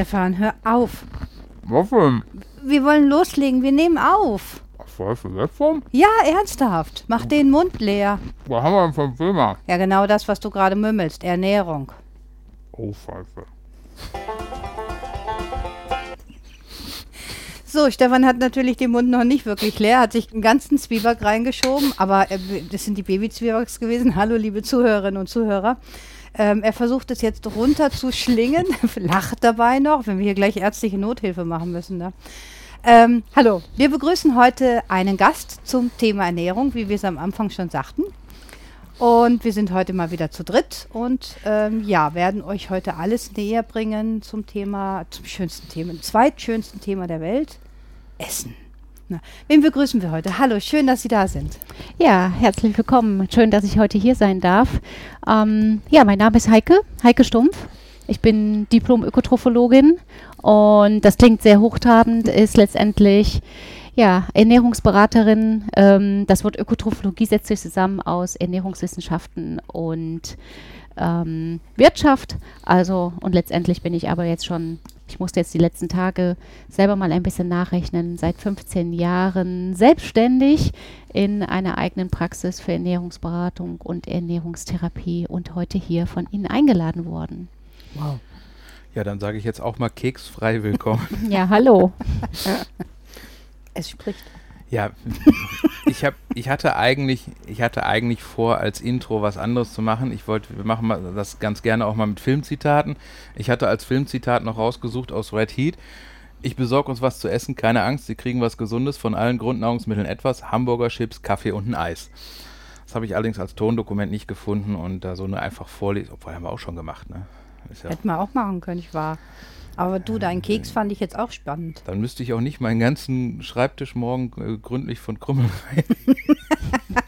Stefan, hör auf. Was denn? Wir wollen loslegen, wir nehmen auf. Was weißt du jetzt von? Ja, ernsthaft. Mach den Mund leer. Was haben wir denn für ein Thema? Ja, genau das, was du gerade mümmelst. Ernährung. Oh, Scheiße. So, Stefan hat natürlich den Mund noch nicht wirklich leer, hat sich einen ganzen Zwieback reingeschoben, aber äh, das sind die Babyzwiebacks gewesen. Hallo, liebe Zuhörerinnen und Zuhörer. Ähm, er versucht es jetzt runter zu schlingen, lacht dabei noch, wenn wir hier gleich ärztliche Nothilfe machen müssen. Ne? Ähm, hallo, wir begrüßen heute einen Gast zum Thema Ernährung, wie wir es am Anfang schon sagten. Und wir sind heute mal wieder zu dritt und ähm, ja, werden euch heute alles näher bringen zum Thema, zum schönsten Thema, zweitschönsten Thema der Welt, Essen. Na, wen begrüßen wir heute? Hallo, schön, dass Sie da sind. Ja, herzlich willkommen. Schön, dass ich heute hier sein darf. Ähm, ja, mein Name ist Heike, Heike Stumpf. Ich bin Diplom-Ökotrophologin und das klingt sehr hochtrabend, ist letztendlich ja, Ernährungsberaterin. Ähm, das Wort Ökotrophologie setzt sich zusammen aus Ernährungswissenschaften und ähm, Wirtschaft. Also, und letztendlich bin ich aber jetzt schon, ich musste jetzt die letzten Tage selber mal ein bisschen nachrechnen, seit 15 Jahren selbstständig in einer eigenen Praxis für Ernährungsberatung und Ernährungstherapie und heute hier von Ihnen eingeladen worden. Wow. Ja, dann sage ich jetzt auch mal keksfrei willkommen. ja, hallo. Es spricht. Ja, ich habe, ich hatte eigentlich, ich hatte eigentlich vor, als Intro was anderes zu machen. Ich wollte, wir machen mal das ganz gerne auch mal mit Filmzitaten. Ich hatte als Filmzitat noch rausgesucht aus Red Heat. Ich besorge uns was zu essen, keine Angst, Sie kriegen was Gesundes, von allen Grundnahrungsmitteln etwas, Hamburger Chips, Kaffee und ein Eis. Das habe ich allerdings als Tondokument nicht gefunden und da so nur einfach vorlesen, obwohl haben wir auch schon gemacht, ne? Ja Hätten wir auch machen können, ich war. Aber du, deinen Keks fand ich jetzt auch spannend. Dann müsste ich auch nicht meinen ganzen Schreibtisch morgen äh, gründlich von Krümmeln rein.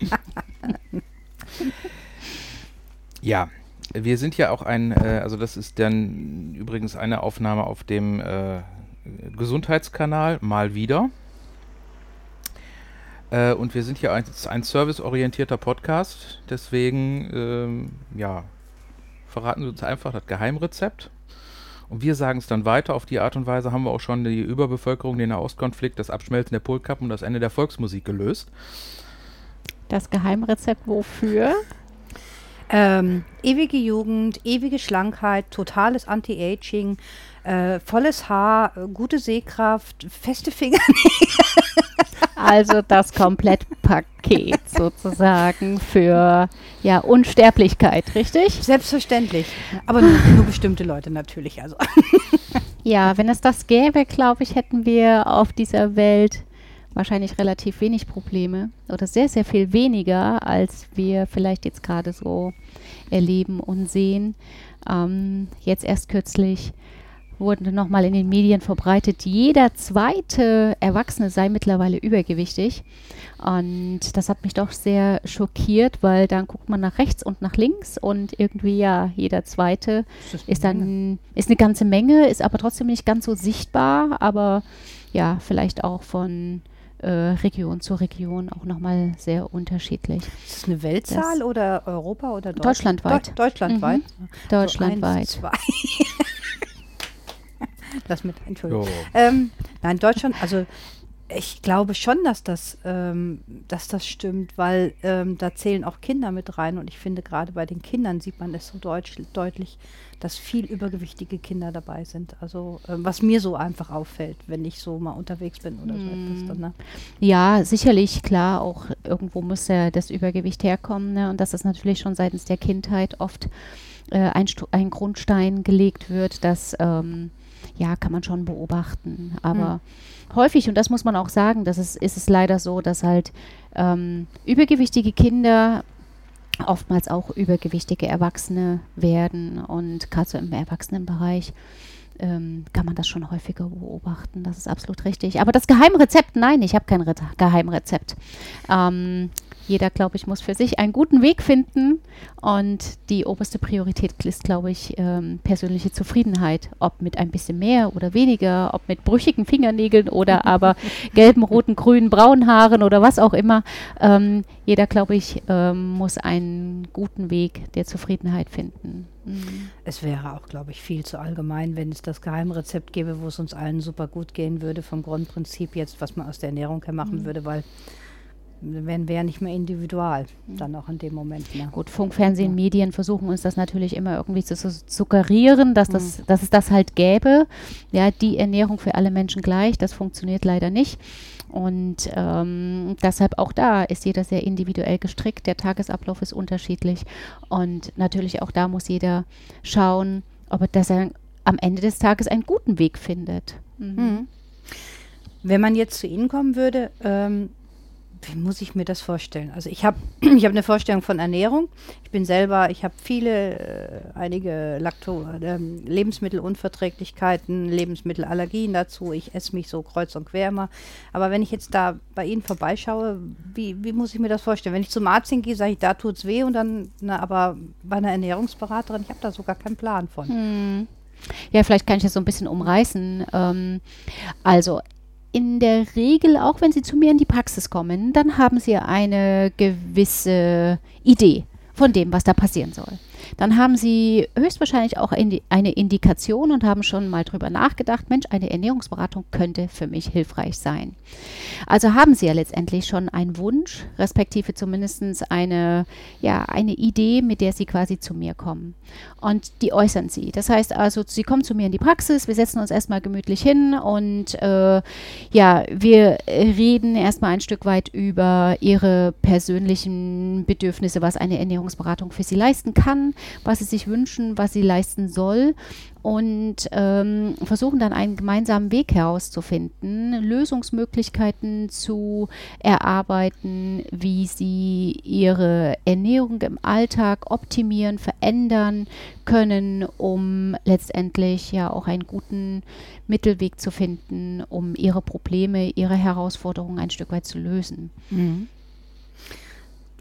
ja, wir sind ja auch ein, äh, also das ist dann übrigens eine Aufnahme auf dem äh, Gesundheitskanal, mal wieder. Äh, und wir sind ja ein, ein serviceorientierter Podcast, deswegen, ähm, ja, verraten Sie uns einfach das Geheimrezept. Und wir sagen es dann weiter. Auf die Art und Weise haben wir auch schon die Überbevölkerung, den Nahostkonflikt, das Abschmelzen der Polkappen und das Ende der Volksmusik gelöst. Das Geheimrezept wofür? Ähm, ewige Jugend, ewige Schlankheit, totales Anti-Aging, äh, volles Haar, äh, gute Sehkraft, feste Fingernägel. Also das Komplettpaket sozusagen für ja, Unsterblichkeit, richtig? Selbstverständlich. Aber nur, nur bestimmte Leute natürlich. Also. Ja, wenn es das gäbe, glaube ich, hätten wir auf dieser Welt wahrscheinlich relativ wenig Probleme oder sehr, sehr viel weniger, als wir vielleicht jetzt gerade so erleben und sehen. Ähm, jetzt erst kürzlich wurden nochmal in den Medien verbreitet, jeder zweite Erwachsene sei mittlerweile übergewichtig. Und das hat mich doch sehr schockiert, weil dann guckt man nach rechts und nach links und irgendwie ja, jeder zweite ist, ist dann ist eine ganze Menge, ist aber trotzdem nicht ganz so sichtbar, aber ja, vielleicht auch von äh, Region zu Region auch nochmal sehr unterschiedlich. Ist das eine Weltzahl das oder Europa oder Deutschland? Deutschlandweit. Deu deutschlandweit. Mhm. Deutschlandweit. So eins, das mit, Entschuldigung. Ähm, nein, Deutschland, also ich glaube schon, dass das, ähm, dass das stimmt, weil ähm, da zählen auch Kinder mit rein und ich finde gerade bei den Kindern sieht man es so deutsch, deutlich, dass viel übergewichtige Kinder dabei sind. Also ähm, was mir so einfach auffällt, wenn ich so mal unterwegs bin oder so etwas. Dann, ne? Ja, sicherlich, klar, auch irgendwo muss ja das Übergewicht herkommen ne? und dass das natürlich schon seitens der Kindheit oft äh, ein, ein, Grundstein gelegt wird, dass ähm, ja, kann man schon beobachten. Aber hm. häufig, und das muss man auch sagen, das ist, ist es leider so, dass halt ähm, übergewichtige Kinder oftmals auch übergewichtige Erwachsene werden und gerade so im Erwachsenenbereich ähm, kann man das schon häufiger beobachten. Das ist absolut richtig. Aber das Geheimrezept, nein, ich habe kein Re Geheimrezept. Ähm, jeder, glaube ich, muss für sich einen guten Weg finden. Und die oberste Priorität ist, glaube ich, ähm, persönliche Zufriedenheit. Ob mit ein bisschen mehr oder weniger, ob mit brüchigen Fingernägeln oder aber gelben, roten, grünen, braunen Haaren oder was auch immer. Ähm, jeder, glaube ich, ähm, muss einen guten Weg der Zufriedenheit finden. Mhm. Es wäre auch, glaube ich, viel zu allgemein, wenn es das Geheimrezept gäbe, wo es uns allen super gut gehen würde, vom Grundprinzip jetzt, was man aus der Ernährung her machen mhm. würde, weil wären wir ja nicht mehr individual, dann auch in dem Moment. Ne? Gut, Funk, Fernsehen, ja. Medien versuchen uns das natürlich immer irgendwie zu suggerieren, dass, das, mhm. dass es das halt gäbe. Ja, die Ernährung für alle Menschen gleich, das funktioniert leider nicht. Und ähm, deshalb auch da ist jeder sehr individuell gestrickt. Der Tagesablauf ist unterschiedlich. Und natürlich auch da muss jeder schauen, ob er, dass er am Ende des Tages einen guten Weg findet. Mhm. Mhm. Wenn man jetzt zu Ihnen kommen würde, ähm, wie muss ich mir das vorstellen? Also ich habe ich hab eine Vorstellung von Ernährung. Ich bin selber, ich habe viele, äh, einige Lacto äh, Lebensmittelunverträglichkeiten, Lebensmittelallergien dazu. Ich esse mich so kreuz und quer immer. Aber wenn ich jetzt da bei Ihnen vorbeischaue, wie, wie muss ich mir das vorstellen? Wenn ich zum Arzt hingehe, sage ich, da tut es weh und dann, na, aber bei einer Ernährungsberaterin, ich habe da sogar keinen Plan von. Hm. Ja, vielleicht kann ich das so ein bisschen umreißen. Ähm, also in der Regel, auch wenn Sie zu mir in die Praxis kommen, dann haben Sie eine gewisse Idee von dem, was da passieren soll dann haben Sie höchstwahrscheinlich auch eine Indikation und haben schon mal drüber nachgedacht, Mensch, eine Ernährungsberatung könnte für mich hilfreich sein. Also haben Sie ja letztendlich schon einen Wunsch, respektive zumindest eine, ja, eine Idee, mit der Sie quasi zu mir kommen. Und die äußern Sie. Das heißt also, Sie kommen zu mir in die Praxis, wir setzen uns erstmal gemütlich hin und äh, ja, wir reden erstmal ein Stück weit über Ihre persönlichen Bedürfnisse, was eine Ernährungsberatung für Sie leisten kann, was sie sich wünschen, was sie leisten soll und ähm, versuchen dann einen gemeinsamen Weg herauszufinden, Lösungsmöglichkeiten zu erarbeiten, wie sie ihre Ernährung im Alltag optimieren, verändern können, um letztendlich ja auch einen guten Mittelweg zu finden, um ihre Probleme, ihre Herausforderungen ein Stück weit zu lösen. Mhm.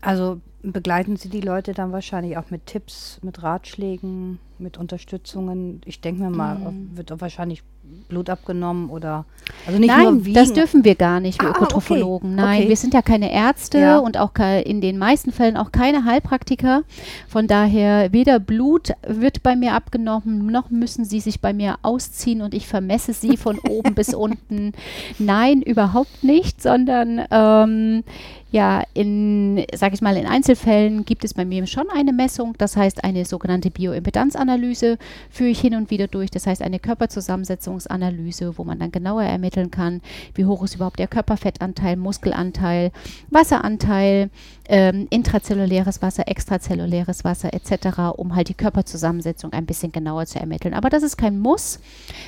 Also begleiten Sie die Leute dann wahrscheinlich auch mit Tipps, mit Ratschlägen, mit Unterstützungen. Ich denke mir mal, mm. wird wahrscheinlich Blut abgenommen oder also nicht Nein, nur wiegen. das dürfen wir gar nicht, wir ah, Ökotrophologen. Okay. Nein, okay. wir sind ja keine Ärzte ja. und auch in den meisten Fällen auch keine Heilpraktiker. Von daher weder Blut wird bei mir abgenommen, noch müssen sie sich bei mir ausziehen und ich vermesse sie von oben bis unten. Nein, überhaupt nicht, sondern ähm, ja, in, sag ich mal, in Einzelfällen gibt es bei mir schon eine Messung, das heißt eine sogenannte Bioimpedanzanalyse führe ich hin und wieder durch, das heißt eine Körperzusammensetzungsanalyse, wo man dann genauer ermitteln kann, wie hoch ist überhaupt der Körperfettanteil, Muskelanteil, Wasseranteil, ähm, intrazelluläres Wasser, extrazelluläres Wasser etc., um halt die Körperzusammensetzung ein bisschen genauer zu ermitteln. Aber das ist kein Muss.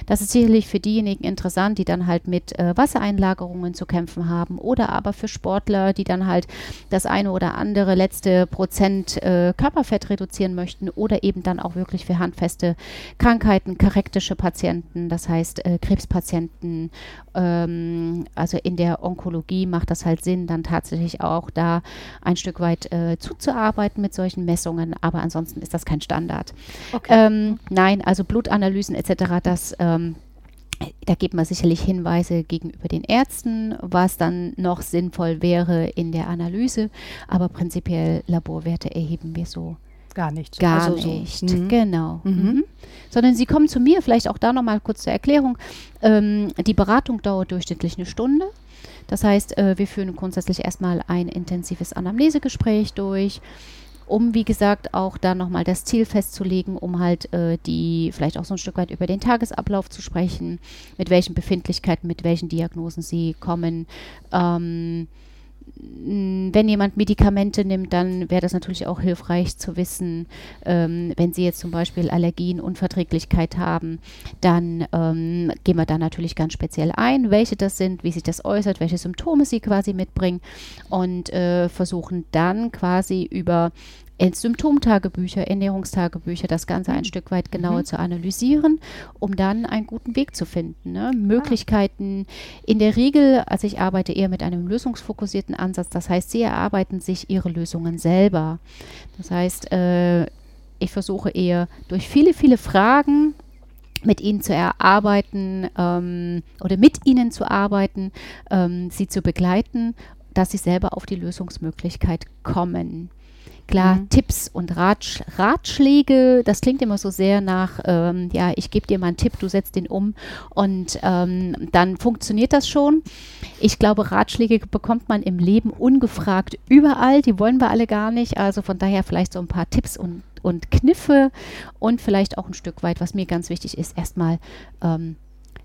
Das ist sicherlich für diejenigen interessant, die dann halt mit äh, Wassereinlagerungen zu kämpfen haben oder aber für Sportler, die dann halt das eine oder andere letzte Prozent äh, Körperfett reduzieren möchten oder eben dann auch wirklich für handfeste Krankheiten, karektische Patienten, das heißt äh, Krebspatienten. Ähm, also in der Onkologie macht das halt Sinn, dann tatsächlich auch da ein ein Stück weit äh, zuzuarbeiten mit solchen Messungen, aber ansonsten ist das kein Standard. Okay. Ähm, nein, also Blutanalysen etc., das ähm, da gibt man sicherlich Hinweise gegenüber den Ärzten, was dann noch sinnvoll wäre in der Analyse, aber prinzipiell Laborwerte erheben wir so Gar nicht. Gar also nicht, so. mhm. genau. Mhm. Mhm. Sondern Sie kommen zu mir, vielleicht auch da nochmal kurz zur Erklärung. Ähm, die Beratung dauert durchschnittlich eine Stunde. Das heißt, äh, wir führen grundsätzlich erstmal ein intensives Anamnesegespräch durch, um, wie gesagt, auch da nochmal das Ziel festzulegen, um halt äh, die, vielleicht auch so ein Stück weit über den Tagesablauf zu sprechen, mit welchen Befindlichkeiten, mit welchen Diagnosen sie kommen. Ähm, wenn jemand Medikamente nimmt, dann wäre das natürlich auch hilfreich zu wissen, ähm, wenn Sie jetzt zum Beispiel Allergien, Unverträglichkeit haben, dann ähm, gehen wir da natürlich ganz speziell ein, welche das sind, wie sich das äußert, welche Symptome Sie quasi mitbringen und äh, versuchen dann quasi über Symptomtagebücher, Ernährungstagebücher, das Ganze ein Stück weit genauer Mhm. zu analysieren, um dann einen guten Weg zu finden. Ne? Möglichkeiten in der Regel, also ich arbeite eher mit einem lösungsfokussierten Ansatz, das heißt, sie erarbeiten sich ihre Lösungen selber. Das heißt, äh, ich versuche eher durch viele, viele Fragen mit ihnen zu erarbeiten ähm, oder mit ihnen zu arbeiten, ähm, sie zu begleiten, dass sie selber auf die Lösungsmöglichkeit kommen. Klar, Mhm. Tipps und Ratsch Ratschläge, das klingt immer so sehr nach, ähm, ja, ich gebe dir mal einen Tipp, du setzt den um und ähm, dann funktioniert das schon. Ich glaube, Ratschläge bekommt man im Leben ungefragt überall, die wollen wir alle gar nicht. Also von daher vielleicht so ein paar Tipps und, und Kniffe und vielleicht auch ein Stück weit, was mir ganz wichtig ist, erstmal ähm,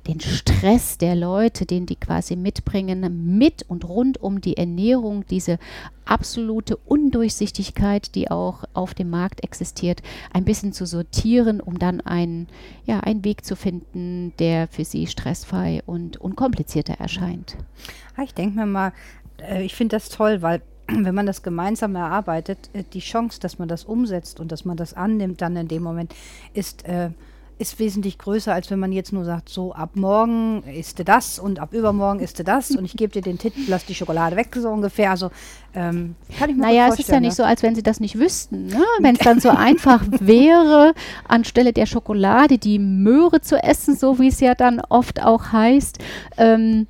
den Stress der Leute, den die quasi mitbringen, mit und rund um die Ernährung, diese absolute Undurchsichtigkeit, die auch auf dem Markt existiert, ein bisschen zu sortieren, um dann einen, ja, einen Weg zu finden, der für sie stressfrei und unkomplizierter erscheint. Ja, ich denke mir mal, äh, ich finde das toll, weil wenn man das gemeinsam erarbeitet, äh, die Chance, dass man das umsetzt und dass man das annimmt dann in dem Moment, ist, äh, ist wesentlich größer, als wenn man jetzt nur sagt, so ab morgen isst du das und ab übermorgen isst du das und ich gebe dir den Titel, lass die Schokolade weg, so ungefähr. Also ähm, kann ich mir Naja, es ist ja nicht so, als wenn sie das nicht wüssten. Ne? Wenn es dann so einfach wäre, anstelle der Schokolade die Möhre zu essen, so wie es ja dann oft auch heißt, ähm,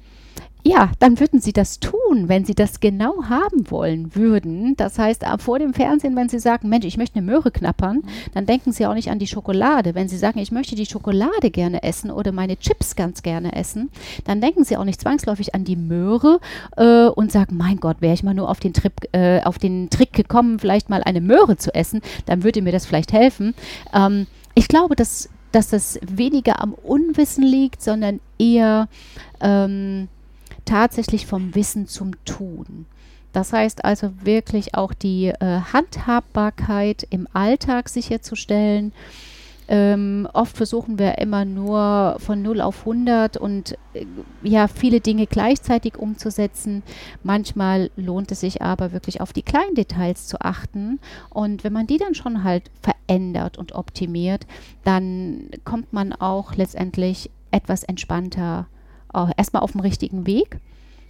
ja, dann würden sie das tun, wenn sie das genau haben wollen würden. Das heißt, ab vor dem Fernsehen, wenn sie sagen, Mensch, ich möchte eine Möhre knappern, dann denken sie auch nicht an die Schokolade. Wenn sie sagen, ich möchte die Schokolade gerne essen oder meine Chips ganz gerne essen, dann denken sie auch nicht zwangsläufig an die Möhre äh, und sagen, mein Gott, wäre ich mal nur auf den, Trip, äh, auf den Trick gekommen, vielleicht mal eine Möhre zu essen, dann würde mir das vielleicht helfen. Ähm, ich glaube, dass, dass das weniger am Unwissen liegt, sondern eher ähm, tatsächlich vom Wissen zum Tun. Das heißt also wirklich auch die äh, Handhabbarkeit im Alltag sicherzustellen. Ähm, oft versuchen wir immer nur von 0 auf 100 und äh, ja, viele Dinge gleichzeitig umzusetzen. Manchmal lohnt es sich aber wirklich auf die kleinen Details zu achten. Und wenn man die dann schon halt verändert und optimiert, dann kommt man auch letztendlich etwas entspannter erstmal auf dem richtigen Weg,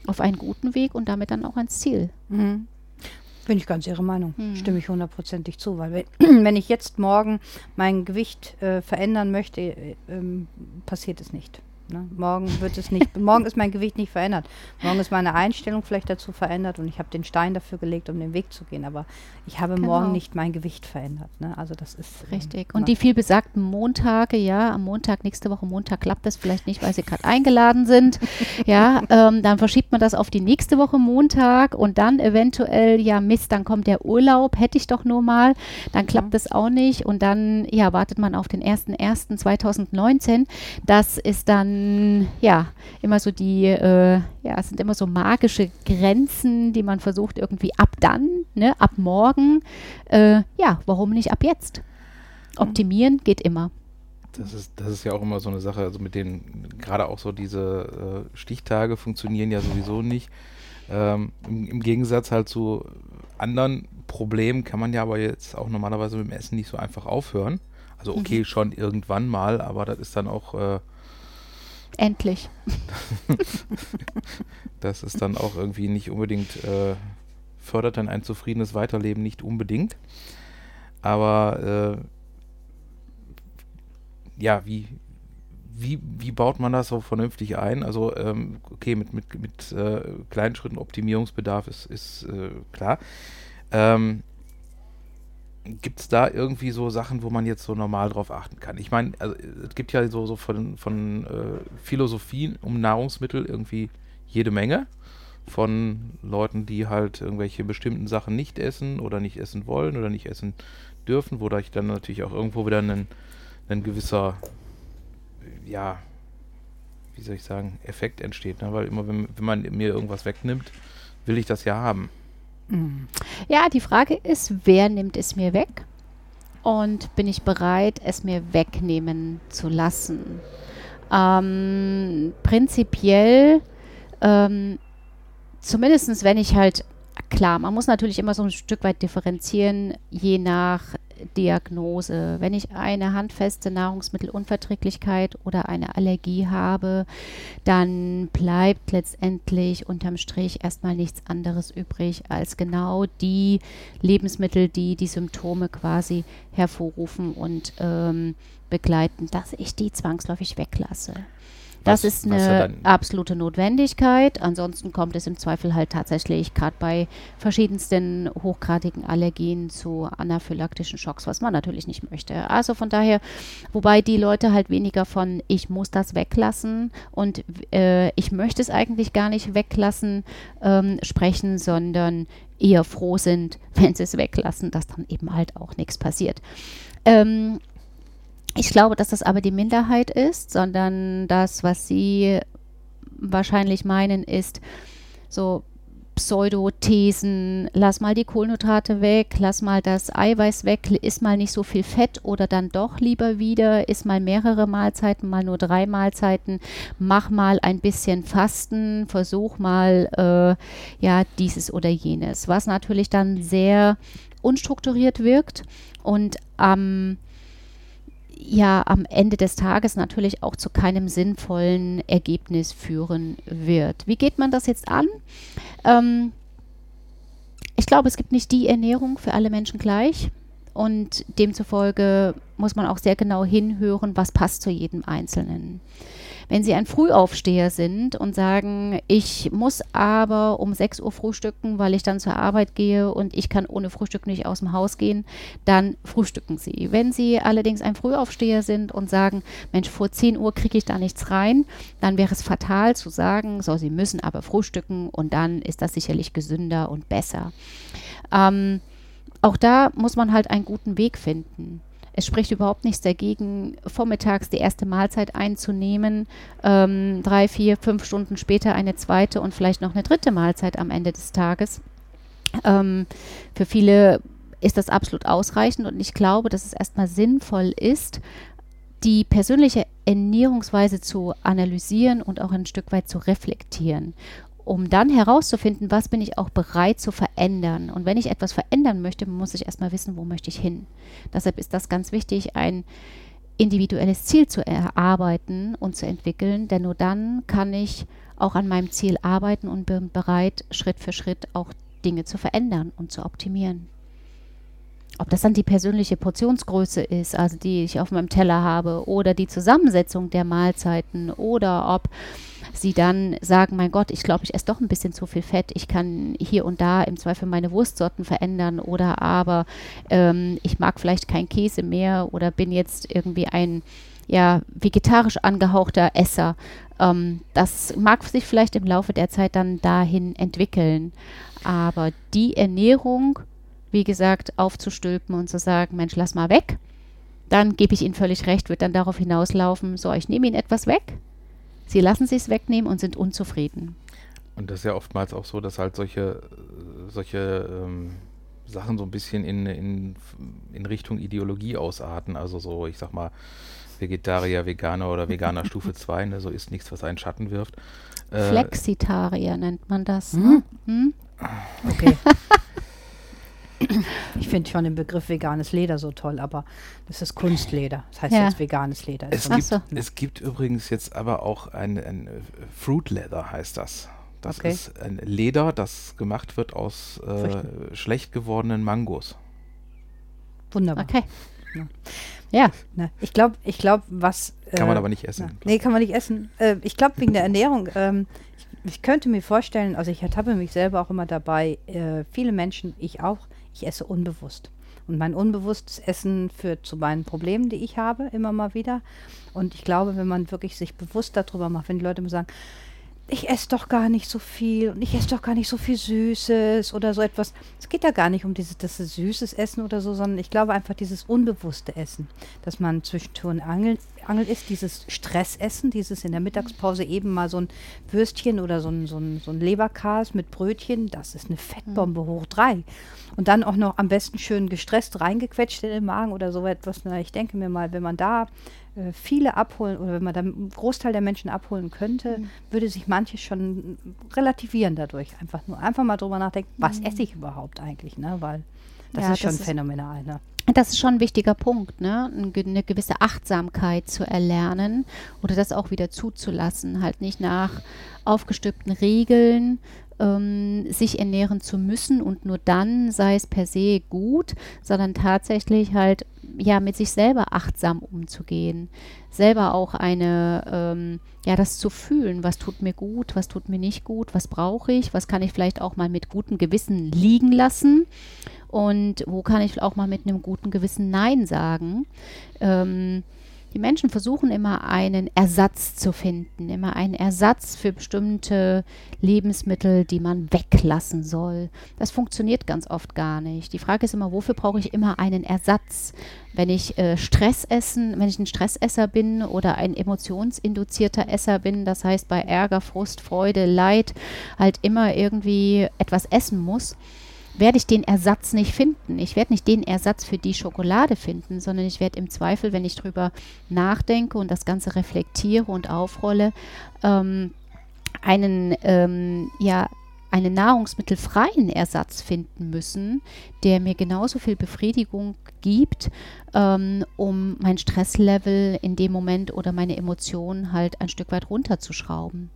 auf einen guten Weg und damit dann auch ans Ziel. Mhm. Bin ich ganz Ihrer Meinung. Mhm. Stimme ich hundertprozentig zu. Weil wenn, wenn ich jetzt morgen mein Gewicht äh, verändern möchte, äh, ähm, passiert es nicht. Ne? Morgen wird es nicht, morgen ist mein Gewicht nicht verändert. Morgen ist meine Einstellung vielleicht dazu verändert und ich habe den Stein dafür gelegt, um den Weg zu gehen. Aber ich habe Genau. morgen nicht mein Gewicht verändert. Ne? Also das ist ähm, Richtig. ma- Und die viel besagten Montage, ja, am Montag, nächste Woche Montag klappt das vielleicht nicht, weil sie gerade eingeladen sind. ja, ähm, dann verschiebt man das auf die nächste Woche Montag und dann eventuell, ja, Mist, dann kommt der Urlaub, hätte ich doch nur mal, dann klappt das auch nicht und dann, ja, wartet man auf den 1.1.2019. Das ist dann, ja, immer so die, äh, ja, es sind immer so magische Grenzen, die man versucht irgendwie ab dann, ne, ab morgen, äh, ja, warum nicht ab jetzt? Optimieren geht immer. Das ist, das ist ja auch immer so eine Sache, also mit den, gerade auch so diese äh, Stichtage funktionieren ja sowieso nicht. Ähm, im, Im Gegensatz halt zu anderen Problemen kann man ja aber jetzt auch normalerweise mit dem Essen nicht so einfach aufhören. Also okay, schon irgendwann mal, aber das ist dann auch, äh, Endlich. das ist dann auch irgendwie nicht unbedingt, äh, fördert dann ein zufriedenes Weiterleben nicht unbedingt. Aber äh, ja, wie, wie, wie baut man das so vernünftig ein? Also, ähm, okay, mit, mit, mit äh, kleinen Schritten Optimierungsbedarf ist, ist äh, klar. Ähm, Gibt es da irgendwie so Sachen, wo man jetzt so normal drauf achten kann? Ich meine, also, es gibt ja so, so von, von äh, Philosophien um Nahrungsmittel irgendwie jede Menge. Von Leuten, die halt irgendwelche bestimmten Sachen nicht essen oder nicht essen wollen oder nicht essen dürfen, wodurch dann natürlich auch irgendwo wieder ein, ein gewisser, ja, wie soll ich sagen, Effekt entsteht. Ne? Weil immer, wenn, wenn man mir irgendwas wegnimmt, will ich das ja haben. Mhm. Ja, die Frage ist, wer nimmt es mir weg? Und bin ich bereit, es mir wegnehmen zu lassen? Ähm, prinzipiell, ähm, zumindest wenn ich halt Klar, man muss natürlich immer so ein Stück weit differenzieren, je nach Diagnose. Wenn ich eine handfeste Nahrungsmittelunverträglichkeit oder eine Allergie habe, dann bleibt letztendlich unterm Strich erstmal nichts anderes übrig als genau die Lebensmittel, die die Symptome quasi hervorrufen und ähm, begleiten, dass ich die zwangsläufig weglasse. Das Was- ist eine absolute Notwendigkeit. Ansonsten kommt es im Zweifel halt tatsächlich gerade bei verschiedensten hochgradigen Allergien zu anaphylaktischen Schocks, was man natürlich nicht möchte. Also von daher, wobei die Leute halt weniger von ich muss das weglassen und äh, ich möchte es eigentlich gar nicht weglassen ähm, sprechen, sondern eher froh sind, wenn sie es weglassen, dass dann eben halt auch nichts passiert. Ähm, ich glaube, dass das aber die Minderheit ist, sondern das, was Sie wahrscheinlich meinen, ist so Pseudothesen, lass mal die Kohlenhydrate weg, lass mal das Eiweiß weg, isst mal nicht so viel Fett oder dann doch lieber wieder, isst mal mehrere Mahlzeiten, mal nur drei Mahlzeiten, mach mal ein bisschen Fasten, versuch mal äh, ja dieses oder jenes, was natürlich dann sehr unstrukturiert wirkt und am ja am Ende des Tages natürlich auch zu keinem sinnvollen Ergebnis führen wird. Wie geht man das jetzt an? Ähm, ich glaube, es gibt nicht die Ernährung für alle Menschen gleich. Und demzufolge muss man auch sehr genau hinhören, was passt zu jedem Einzelnen. Wenn Sie ein Frühaufsteher sind und sagen, ich muss aber um 6 Uhr frühstücken, weil ich dann zur Arbeit gehe und ich kann ohne Frühstück nicht aus dem Haus gehen, dann frühstücken Sie. Wenn Sie allerdings ein Frühaufsteher sind und sagen, Mensch, vor 10 Uhr kriege ich da nichts rein, dann wäre es fatal zu sagen, so, Sie müssen aber frühstücken und dann ist das sicherlich gesünder und besser. Ähm, auch da muss man halt einen guten Weg finden. Es spricht überhaupt nichts dagegen, vormittags die erste Mahlzeit einzunehmen, ähm, drei, vier, fünf Stunden später eine zweite und vielleicht noch eine dritte Mahlzeit am Ende des Tages. Ähm, für viele ist das absolut ausreichend und ich glaube, dass es erstmal sinnvoll ist, die persönliche Ernährungsweise zu analysieren und auch ein Stück weit zu reflektieren um dann herauszufinden, was bin ich auch bereit zu verändern. Und wenn ich etwas verändern möchte, muss ich erstmal wissen, wo möchte ich hin. Deshalb ist das ganz wichtig, ein individuelles Ziel zu erarbeiten und zu entwickeln, denn nur dann kann ich auch an meinem Ziel arbeiten und bin bereit, Schritt für Schritt auch Dinge zu verändern und zu optimieren. Ob das dann die persönliche Portionsgröße ist, also die ich auf meinem Teller habe, oder die Zusammensetzung der Mahlzeiten, oder ob sie dann sagen, mein Gott, ich glaube, ich esse doch ein bisschen zu viel Fett, ich kann hier und da im Zweifel meine Wurstsorten verändern oder aber ähm, ich mag vielleicht keinen Käse mehr oder bin jetzt irgendwie ein ja, vegetarisch angehauchter Esser. Ähm, das mag sich vielleicht im Laufe der Zeit dann dahin entwickeln. Aber die Ernährung, wie gesagt, aufzustülpen und zu sagen, Mensch, lass mal weg, dann gebe ich Ihnen völlig recht, wird dann darauf hinauslaufen, so, ich nehme Ihnen etwas weg, Sie lassen sich es wegnehmen und sind unzufrieden. Und das ist ja oftmals auch so, dass halt solche, solche ähm, Sachen so ein bisschen in, in, in Richtung Ideologie ausarten. Also so, ich sag mal, Vegetarier, Veganer oder Veganer Stufe 2, ne, so ist nichts, was einen Schatten wirft. Äh, Flexitarier nennt man das. Hm? Ne? Hm? Okay. Ich finde schon den Begriff veganes Leder so toll, aber das ist Kunstleder. Das heißt Ja. jetzt veganes Leder. Es Also, gibt, so. es gibt übrigens jetzt aber auch ein, ein äh, Fruit Leather heißt das. Das Okay. ist ein Leder, das gemacht wird aus äh, schlecht gewordenen Mangos. wunderbar. Okay. Ja. Ja, Ne? Ich glaube, ich glaube, was. Kann man äh, aber nicht essen. Ja. Nee, kann man nicht essen. Äh, ich glaube, wegen der Ernährung, ähm, ich, ich könnte mir vorstellen, also ich ertappe mich selber auch immer dabei, äh, viele Menschen, ich auch, ich esse unbewusst. Und mein unbewusstes Essen führt zu meinen Problemen, die ich habe, immer mal wieder. Und ich glaube, wenn man wirklich sich bewusst darüber macht, wenn die Leute immer sagen, ich esse doch gar nicht so viel und ich esse doch gar nicht so viel Süßes oder so etwas. Es geht ja gar nicht um dieses das ist süßes Essen oder so, sondern ich glaube einfach dieses unbewusste Essen, dass man zwischendurch und Angel, Angel isst, dieses Stressessen, dieses in der Mittagspause eben mal so ein Würstchen oder so ein, so ein, so ein Leberkas mit Brötchen, das ist eine Fettbombe hoch drei. Und dann auch noch am besten schön gestresst reingequetscht in den Magen oder so etwas. Na, ich denke mir mal, wenn man da viele abholen oder wenn man dann einen Großteil der Menschen abholen könnte, mhm. würde sich manches schon relativieren dadurch. Einfach nur einfach mal drüber nachdenken, was mhm. esse ich überhaupt eigentlich, ne? Weil das ja, ist schon das phänomenal, ne? Das ist schon ein wichtiger Punkt, ne? eine gewisse Achtsamkeit zu erlernen oder das auch wieder zuzulassen, halt nicht nach aufgestülpten Regeln ähm, sich ernähren zu müssen und nur dann sei es per se gut, sondern tatsächlich halt ja mit sich selber achtsam umzugehen, selber auch eine ähm, ja das zu fühlen, was tut mir gut, was tut mir nicht gut, was brauche ich, was kann ich vielleicht auch mal mit gutem Gewissen liegen lassen und wo kann ich auch mal mit einem guten Gewissen Nein sagen. Ähm, die Menschen versuchen immer einen Ersatz zu finden, immer einen Ersatz für bestimmte Lebensmittel, die man weglassen soll. Das funktioniert ganz oft gar nicht. Die Frage ist immer, wofür brauche ich immer einen Ersatz? Wenn ich äh, Stress essen, wenn ich ein Stressesser bin oder ein emotionsinduzierter Esser bin, das heißt bei Ärger, Frust, Freude, Leid halt immer irgendwie etwas essen muss, werde ich den Ersatz nicht finden. Ich werde nicht den Ersatz für die Schokolade finden, sondern ich werde im Zweifel, wenn ich drüber nachdenke und das Ganze reflektiere und aufrolle, ähm, einen, ähm, ja, einen nahrungsmittelfreien Ersatz finden müssen, der mir genauso viel Befriedigung gibt, ähm, um mein Stresslevel in dem Moment oder meine Emotionen halt ein Stück weit runterzuschrauben.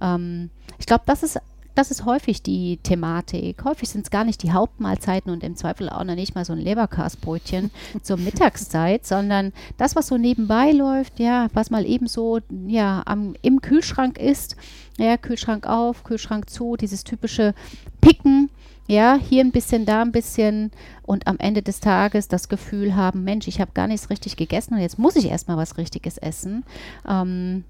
Ähm, ich glaube, das ist das ist häufig die Thematik. Häufig sind es gar nicht die Hauptmahlzeiten und im Zweifel auch noch nicht mal so ein Leberkastbrötchen zur Mittagszeit, sondern das, was so nebenbei läuft, ja, was mal eben so ja, am, im Kühlschrank ist, ja, Kühlschrank auf, Kühlschrank zu, dieses typische Picken, ja, hier ein bisschen, da ein bisschen und am Ende des Tages das Gefühl haben, Mensch, ich habe gar nichts richtig gegessen und jetzt muss ich erstmal was Richtiges essen. Ähm,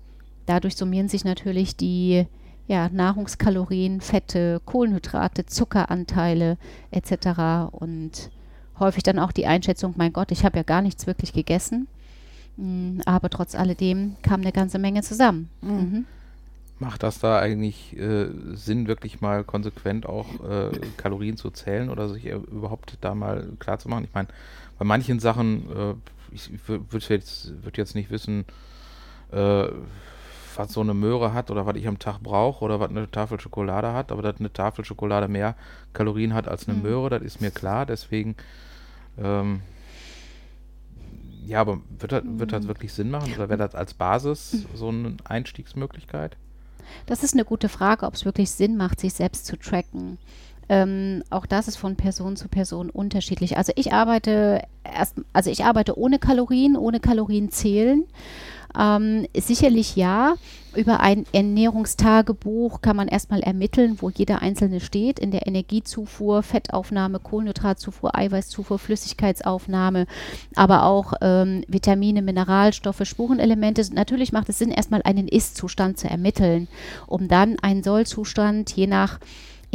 dadurch summieren sich natürlich die ja, Nahrungskalorien, Fette, Kohlenhydrate, Zuckeranteile etc. Und häufig dann auch die Einschätzung, mein Gott, ich habe ja gar nichts wirklich gegessen. Mm, aber trotz alledem kam eine ganze Menge zusammen. Mhm. mhm. Macht das da eigentlich äh, Sinn, wirklich mal konsequent auch äh, Kalorien zu zählen oder sich überhaupt da mal klar zu machen? Ich meine, bei manchen Sachen, äh, ich würde jetzt, würd jetzt nicht wissen, äh, was so eine Möhre hat oder was ich am Tag brauche oder was eine Tafel Schokolade hat, aber dass eine Tafel Schokolade mehr Kalorien hat als eine mhm. Möhre, das ist mir klar. Deswegen, ähm, ja, aber wird das, wird das mhm. wirklich Sinn machen oder wäre das als Basis so eine Einstiegsmöglichkeit? Das ist eine gute Frage, ob es wirklich Sinn macht, sich selbst zu tracken. Ähm, auch das ist von Person zu Person unterschiedlich. Also ich arbeite erst, also ich arbeite ohne Kalorien, ohne Kalorien zählen. Ähm, sicherlich ja. Über ein Ernährungstagebuch kann man erstmal ermitteln, wo jeder Einzelne steht in der Energiezufuhr, Fettaufnahme, Kohlenhydratzufuhr, Eiweißzufuhr, Flüssigkeitsaufnahme, aber auch ähm, Vitamine, Mineralstoffe, Spurenelemente. Natürlich macht es Sinn, erstmal einen Ist-Zustand zu ermitteln, um dann einen Soll-Zustand je nach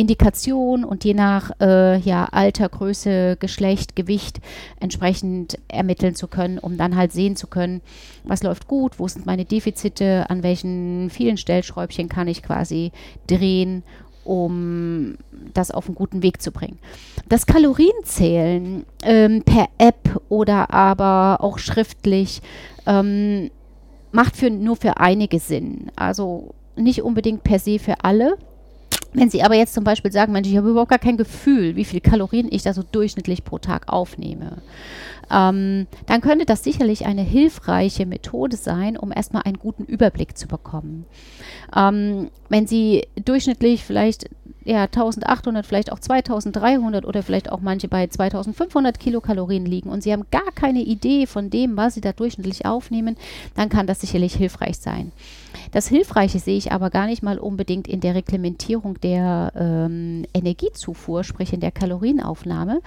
Indikation und je nach äh, ja, Alter, Größe, Geschlecht, Gewicht entsprechend ermitteln zu können, um dann halt sehen zu können, was läuft gut, wo sind meine Defizite, an welchen vielen Stellschräubchen kann ich quasi drehen, um das auf einen guten Weg zu bringen. Das Kalorienzählen ähm, per App oder aber auch schriftlich ähm, macht für, nur für einige Sinn. Also nicht unbedingt per se für alle, wenn Sie aber jetzt zum Beispiel sagen, Mensch, ich habe überhaupt gar kein Gefühl, wie viele Kalorien ich da so durchschnittlich pro Tag aufnehme, ähm, dann könnte das sicherlich eine hilfreiche Methode sein, um erstmal einen guten Überblick zu bekommen. Ähm, wenn Sie durchschnittlich vielleicht ja, 1800, vielleicht auch 2300 oder vielleicht auch manche bei 2500 Kilokalorien liegen und Sie haben gar keine Idee von dem, was Sie da durchschnittlich aufnehmen, dann kann das sicherlich hilfreich sein. Das Hilfreiche sehe ich aber gar nicht mal unbedingt in der Reglementierung der ähm, Energiezufuhr, sprich in der Kalorienaufnahme,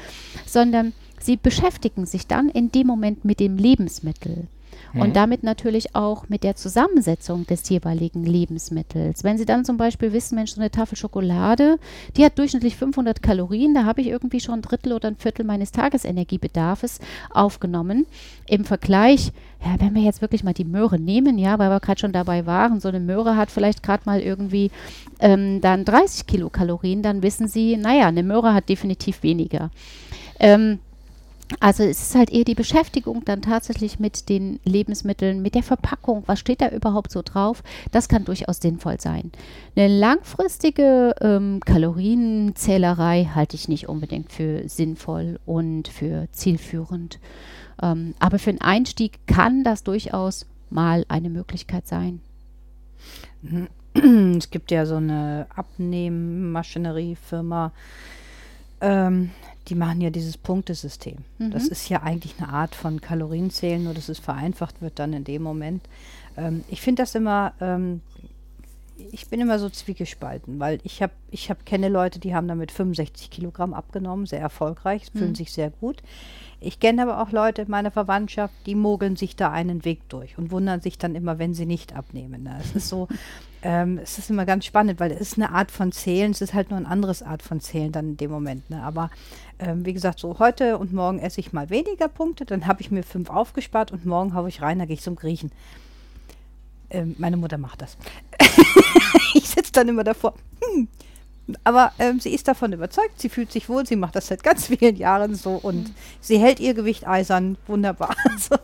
sondern Sie beschäftigen sich dann in dem Moment mit dem Lebensmittel und mhm. damit natürlich auch mit der Zusammensetzung des jeweiligen Lebensmittels. Wenn Sie dann zum Beispiel wissen, Mensch, so eine Tafel Schokolade, die hat durchschnittlich 500 Kalorien, da habe ich irgendwie schon ein Drittel oder ein Viertel meines Tagesenergiebedarfs aufgenommen. Im Vergleich, ja, wenn wir jetzt wirklich mal die Möhre nehmen, ja, weil wir gerade schon dabei waren, so eine Möhre hat vielleicht gerade mal irgendwie ähm, dann 30 Kilokalorien, dann wissen Sie, naja, eine Möhre hat definitiv weniger. Ähm, Also es ist halt eher die Beschäftigung dann tatsächlich mit den Lebensmitteln, mit der Verpackung, was steht da überhaupt so drauf, das kann durchaus sinnvoll sein. Eine langfristige ähm, Kalorienzählerei halte ich nicht unbedingt für sinnvoll und für zielführend. Ähm, aber für einen Einstieg kann das durchaus mal eine Möglichkeit sein. Es gibt ja so eine Abnehmmaschineriefirma, ähm, die machen ja dieses Punktesystem. Mhm. Das ist ja eigentlich eine Art von Kalorienzählen, nur dass es vereinfacht wird dann in dem Moment. Ähm, ich finde das immer, ähm, ich bin immer so zwiegespalten, weil ich habe, ich habe kenne Leute, die haben damit 65 Kilogramm abgenommen, sehr erfolgreich, fühlen Mhm. sich sehr gut. Ich kenne aber auch Leute in meiner Verwandtschaft, die mogeln sich da einen Weg durch und wundern sich dann immer, wenn sie nicht abnehmen. Ne? Es ist so, ähm, es ist immer ganz spannend, weil es ist eine Art von Zählen, es ist halt nur eine andere Art von Zählen dann in dem Moment. Ne? Aber ähm, wie gesagt, so heute und morgen esse ich mal weniger Punkte, dann habe ich mir fünf aufgespart und morgen haue ich rein, da gehe ich zum Griechen. Ähm, meine Mutter macht das. ich sitze dann immer davor. Hm. Aber ähm, sie ist davon überzeugt, sie fühlt sich wohl, sie macht das seit ganz vielen Jahren so und sie hält ihr Gewicht eisern, wunderbar. Also,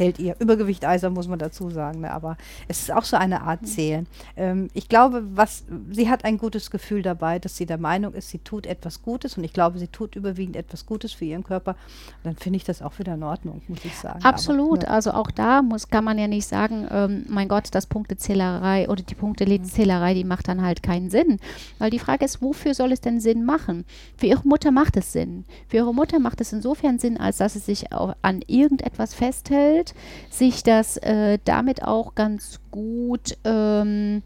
hält ihr Übergewicht eisern, muss man dazu sagen, ne? aber es ist auch so eine Art Zählen. Ähm, ich glaube, was sie hat ein gutes Gefühl dabei, dass sie der Meinung ist, sie tut etwas Gutes und ich glaube, sie tut überwiegend etwas Gutes für ihren Körper. Und dann finde ich das auch wieder in Ordnung, muss ich sagen. Absolut. Aber, ja. Also auch da muss, kann man ja nicht sagen, ähm, mein Gott, das Punktezählerei oder die Punktezählerei, die macht dann halt keinen Sinn. Weil die Frage ist, wofür soll es denn Sinn machen? Für ihre Mutter macht es Sinn. Für ihre Mutter macht es insofern Sinn, als dass es sich auch an irgendetwas festhält, sich das äh, damit auch ganz gut ähm,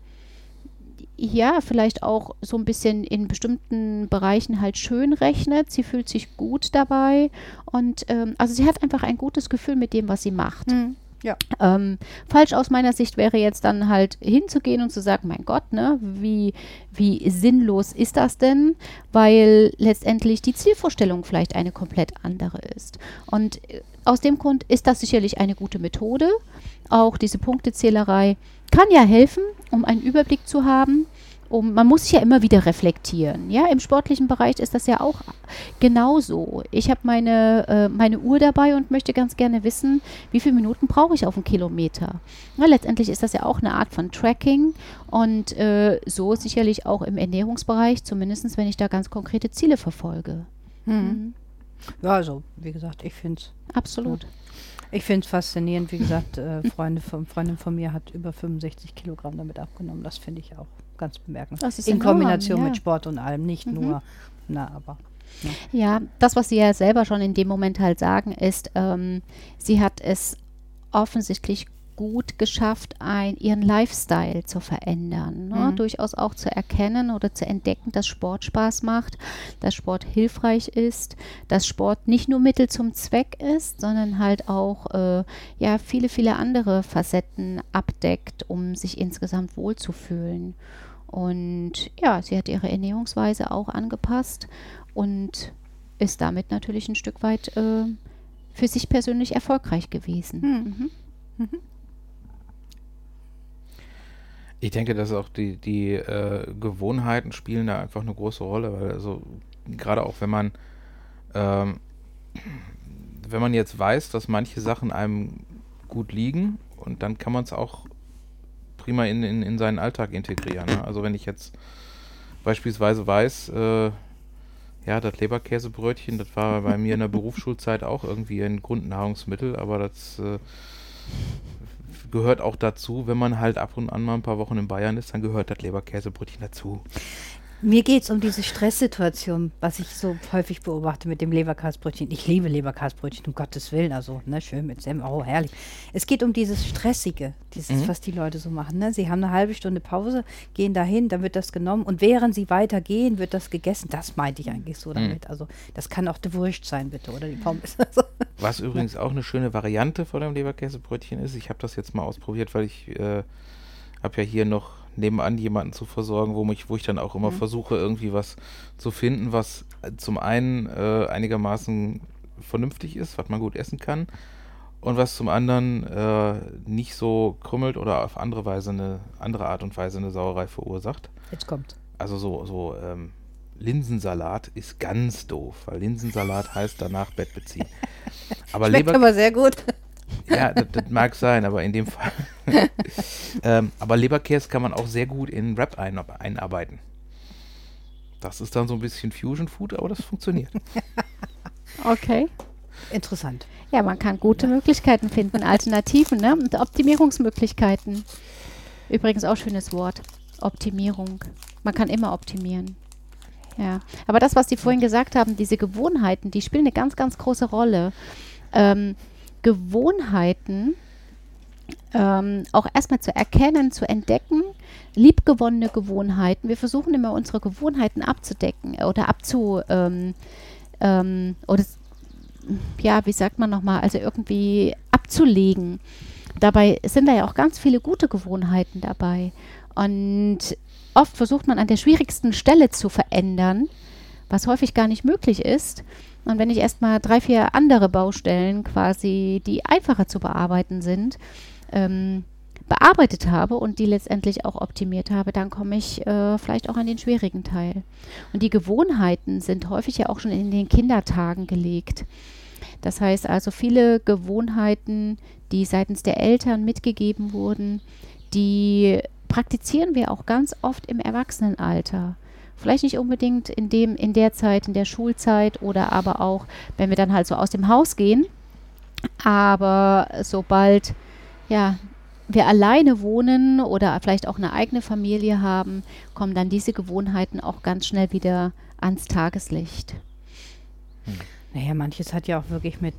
ja, vielleicht auch so ein bisschen in bestimmten Bereichen halt schön rechnet. Sie fühlt sich gut dabei und ähm, also sie hat einfach ein gutes Gefühl mit dem, was sie macht. Hm, ja. Ähm, falsch aus meiner Sicht wäre jetzt dann halt hinzugehen und zu sagen, mein Gott, ne, wie, wie sinnlos ist das denn? Weil letztendlich die Zielvorstellung vielleicht eine komplett andere ist. Und äh, aus dem Grund ist das sicherlich eine gute Methode. Auch diese Punktezählerei kann ja helfen, um einen Überblick zu haben. Um, man muss sich ja immer wieder reflektieren. Ja, im sportlichen Bereich ist das ja auch genauso. Ich habe meine, äh, meine Uhr dabei und möchte ganz gerne wissen, wie viele Minuten brauche ich auf einen Kilometer. Ja, letztendlich ist das ja auch eine Art von Tracking und äh, so sicherlich auch im Ernährungsbereich, zumindest wenn ich da ganz konkrete Ziele verfolge. Hm. Ja, also, wie gesagt, ich finde es Absolut. Ich finde es faszinierend. Wie gesagt, äh, Freunde von, Freundin von mir hat über 65 Kilogramm damit abgenommen. Das finde ich auch ganz bemerkenswert. In enorm, Kombination ja. mit Sport und allem. Nicht Mhm. nur, na, aber. Ja, das, was Sie ja selber schon in dem Moment halt sagen, ist, ähm, sie hat es offensichtlich gut geschafft, ein, ihren Lifestyle zu verändern. Ne? Mhm. Durchaus auch zu erkennen oder zu entdecken, dass Sport Spaß macht, dass Sport hilfreich ist, dass Sport nicht nur Mittel zum Zweck ist, sondern halt auch äh, ja, viele, viele andere Facetten abdeckt, um sich insgesamt wohlzufühlen. Und ja, sie hat ihre Ernährungsweise auch angepasst und ist damit natürlich ein Stück weit äh, für sich persönlich erfolgreich gewesen. Hm. Mhm. Ich denke, dass auch die, die äh, Gewohnheiten spielen da einfach eine große Rolle, weil also gerade auch wenn man ähm, wenn man jetzt weiß, dass manche Sachen einem gut liegen und dann kann man es auch prima in, in, in seinen Alltag integrieren. Ne? Also wenn ich jetzt beispielsweise weiß, äh, ja, das Leberkäsebrötchen, das war bei mir in der Berufsschulzeit auch irgendwie ein Grundnahrungsmittel, aber das äh, gehört auch dazu, wenn man halt ab und an mal ein paar Wochen in Bayern ist, dann gehört das Leberkäsebrötchen dazu. Mir geht es um diese Stresssituation, was ich so häufig beobachte mit dem Leberkasbrötchen. Ich liebe Leberkasbrötchen, um Gottes Willen. Also, ne, schön mit Senf, oh, herrlich. Es geht um dieses Stressige, dieses, Mhm. was die Leute so machen. Ne? Sie haben eine halbe Stunde Pause, gehen dahin, dann wird das genommen und während sie weitergehen, wird das gegessen. Das meinte ich eigentlich so damit. Also, das kann auch die Wurst sein, bitte, oder die Pommes. Also, Was übrigens auch eine schöne Variante von dem Leberkäsebrötchen ist. Ich habe das jetzt mal ausprobiert, weil ich äh, habe ja hier noch nebenan jemanden zu versorgen, wo, mich, wo ich dann auch immer Mhm. versuche, irgendwie was zu finden, was äh, zum einen äh, einigermaßen vernünftig ist, was man gut essen kann und was zum anderen äh, nicht so krümmelt oder auf andere Weise eine andere Art und Weise eine Sauerei verursacht. jetzt kommt. Also so, so ähm, Linsensalat ist ganz doof, weil Linsensalat heißt danach Bett beziehen. Aber Schmeckt aber sehr gut. Ja, das, das, mag sein, aber in dem Fall. ähm, aber Leberkäse kann man auch sehr gut in Wrap ein, einarbeiten. Das ist dann so ein bisschen Fusion Food, aber das funktioniert. Okay. Interessant. Ja, man kann gute ja. Möglichkeiten finden, Alternativen ne? und Optimierungsmöglichkeiten. Übrigens auch schönes Wort. Optimierung. Man kann immer optimieren. Ja, aber das, was Sie vorhin gesagt haben, diese Gewohnheiten, die spielen eine ganz, ganz große Rolle. Ähm, Gewohnheiten ähm, auch erstmal zu erkennen, zu entdecken, liebgewonnene Gewohnheiten. Wir versuchen immer unsere Gewohnheiten abzudecken oder abzu ähm, ähm, oder ja, wie sagt man nochmal, also irgendwie abzulegen. Dabei sind da ja auch ganz viele gute Gewohnheiten dabei. Und oft versucht man an der schwierigsten Stelle zu verändern, was häufig gar nicht möglich ist. Und wenn ich erstmal drei, vier andere Baustellen quasi, die einfacher zu bearbeiten sind, ähm, bearbeitet habe und die letztendlich auch optimiert habe, dann komme ich äh, vielleicht auch an den schwierigen Teil. Und die Gewohnheiten sind häufig ja auch schon in den Kindertagen gelegt. Das heißt also viele Gewohnheiten, die seitens der Eltern mitgegeben wurden, die praktizieren wir auch ganz oft im Erwachsenenalter. Vielleicht nicht unbedingt in dem, in der Zeit, in der Schulzeit oder aber auch, wenn wir dann halt so aus dem Haus gehen. Aber sobald ja, wir alleine wohnen oder vielleicht auch eine eigene Familie haben, kommen dann diese Gewohnheiten auch ganz schnell wieder ans Tageslicht. Hm. Naja, manches hat ja auch wirklich mit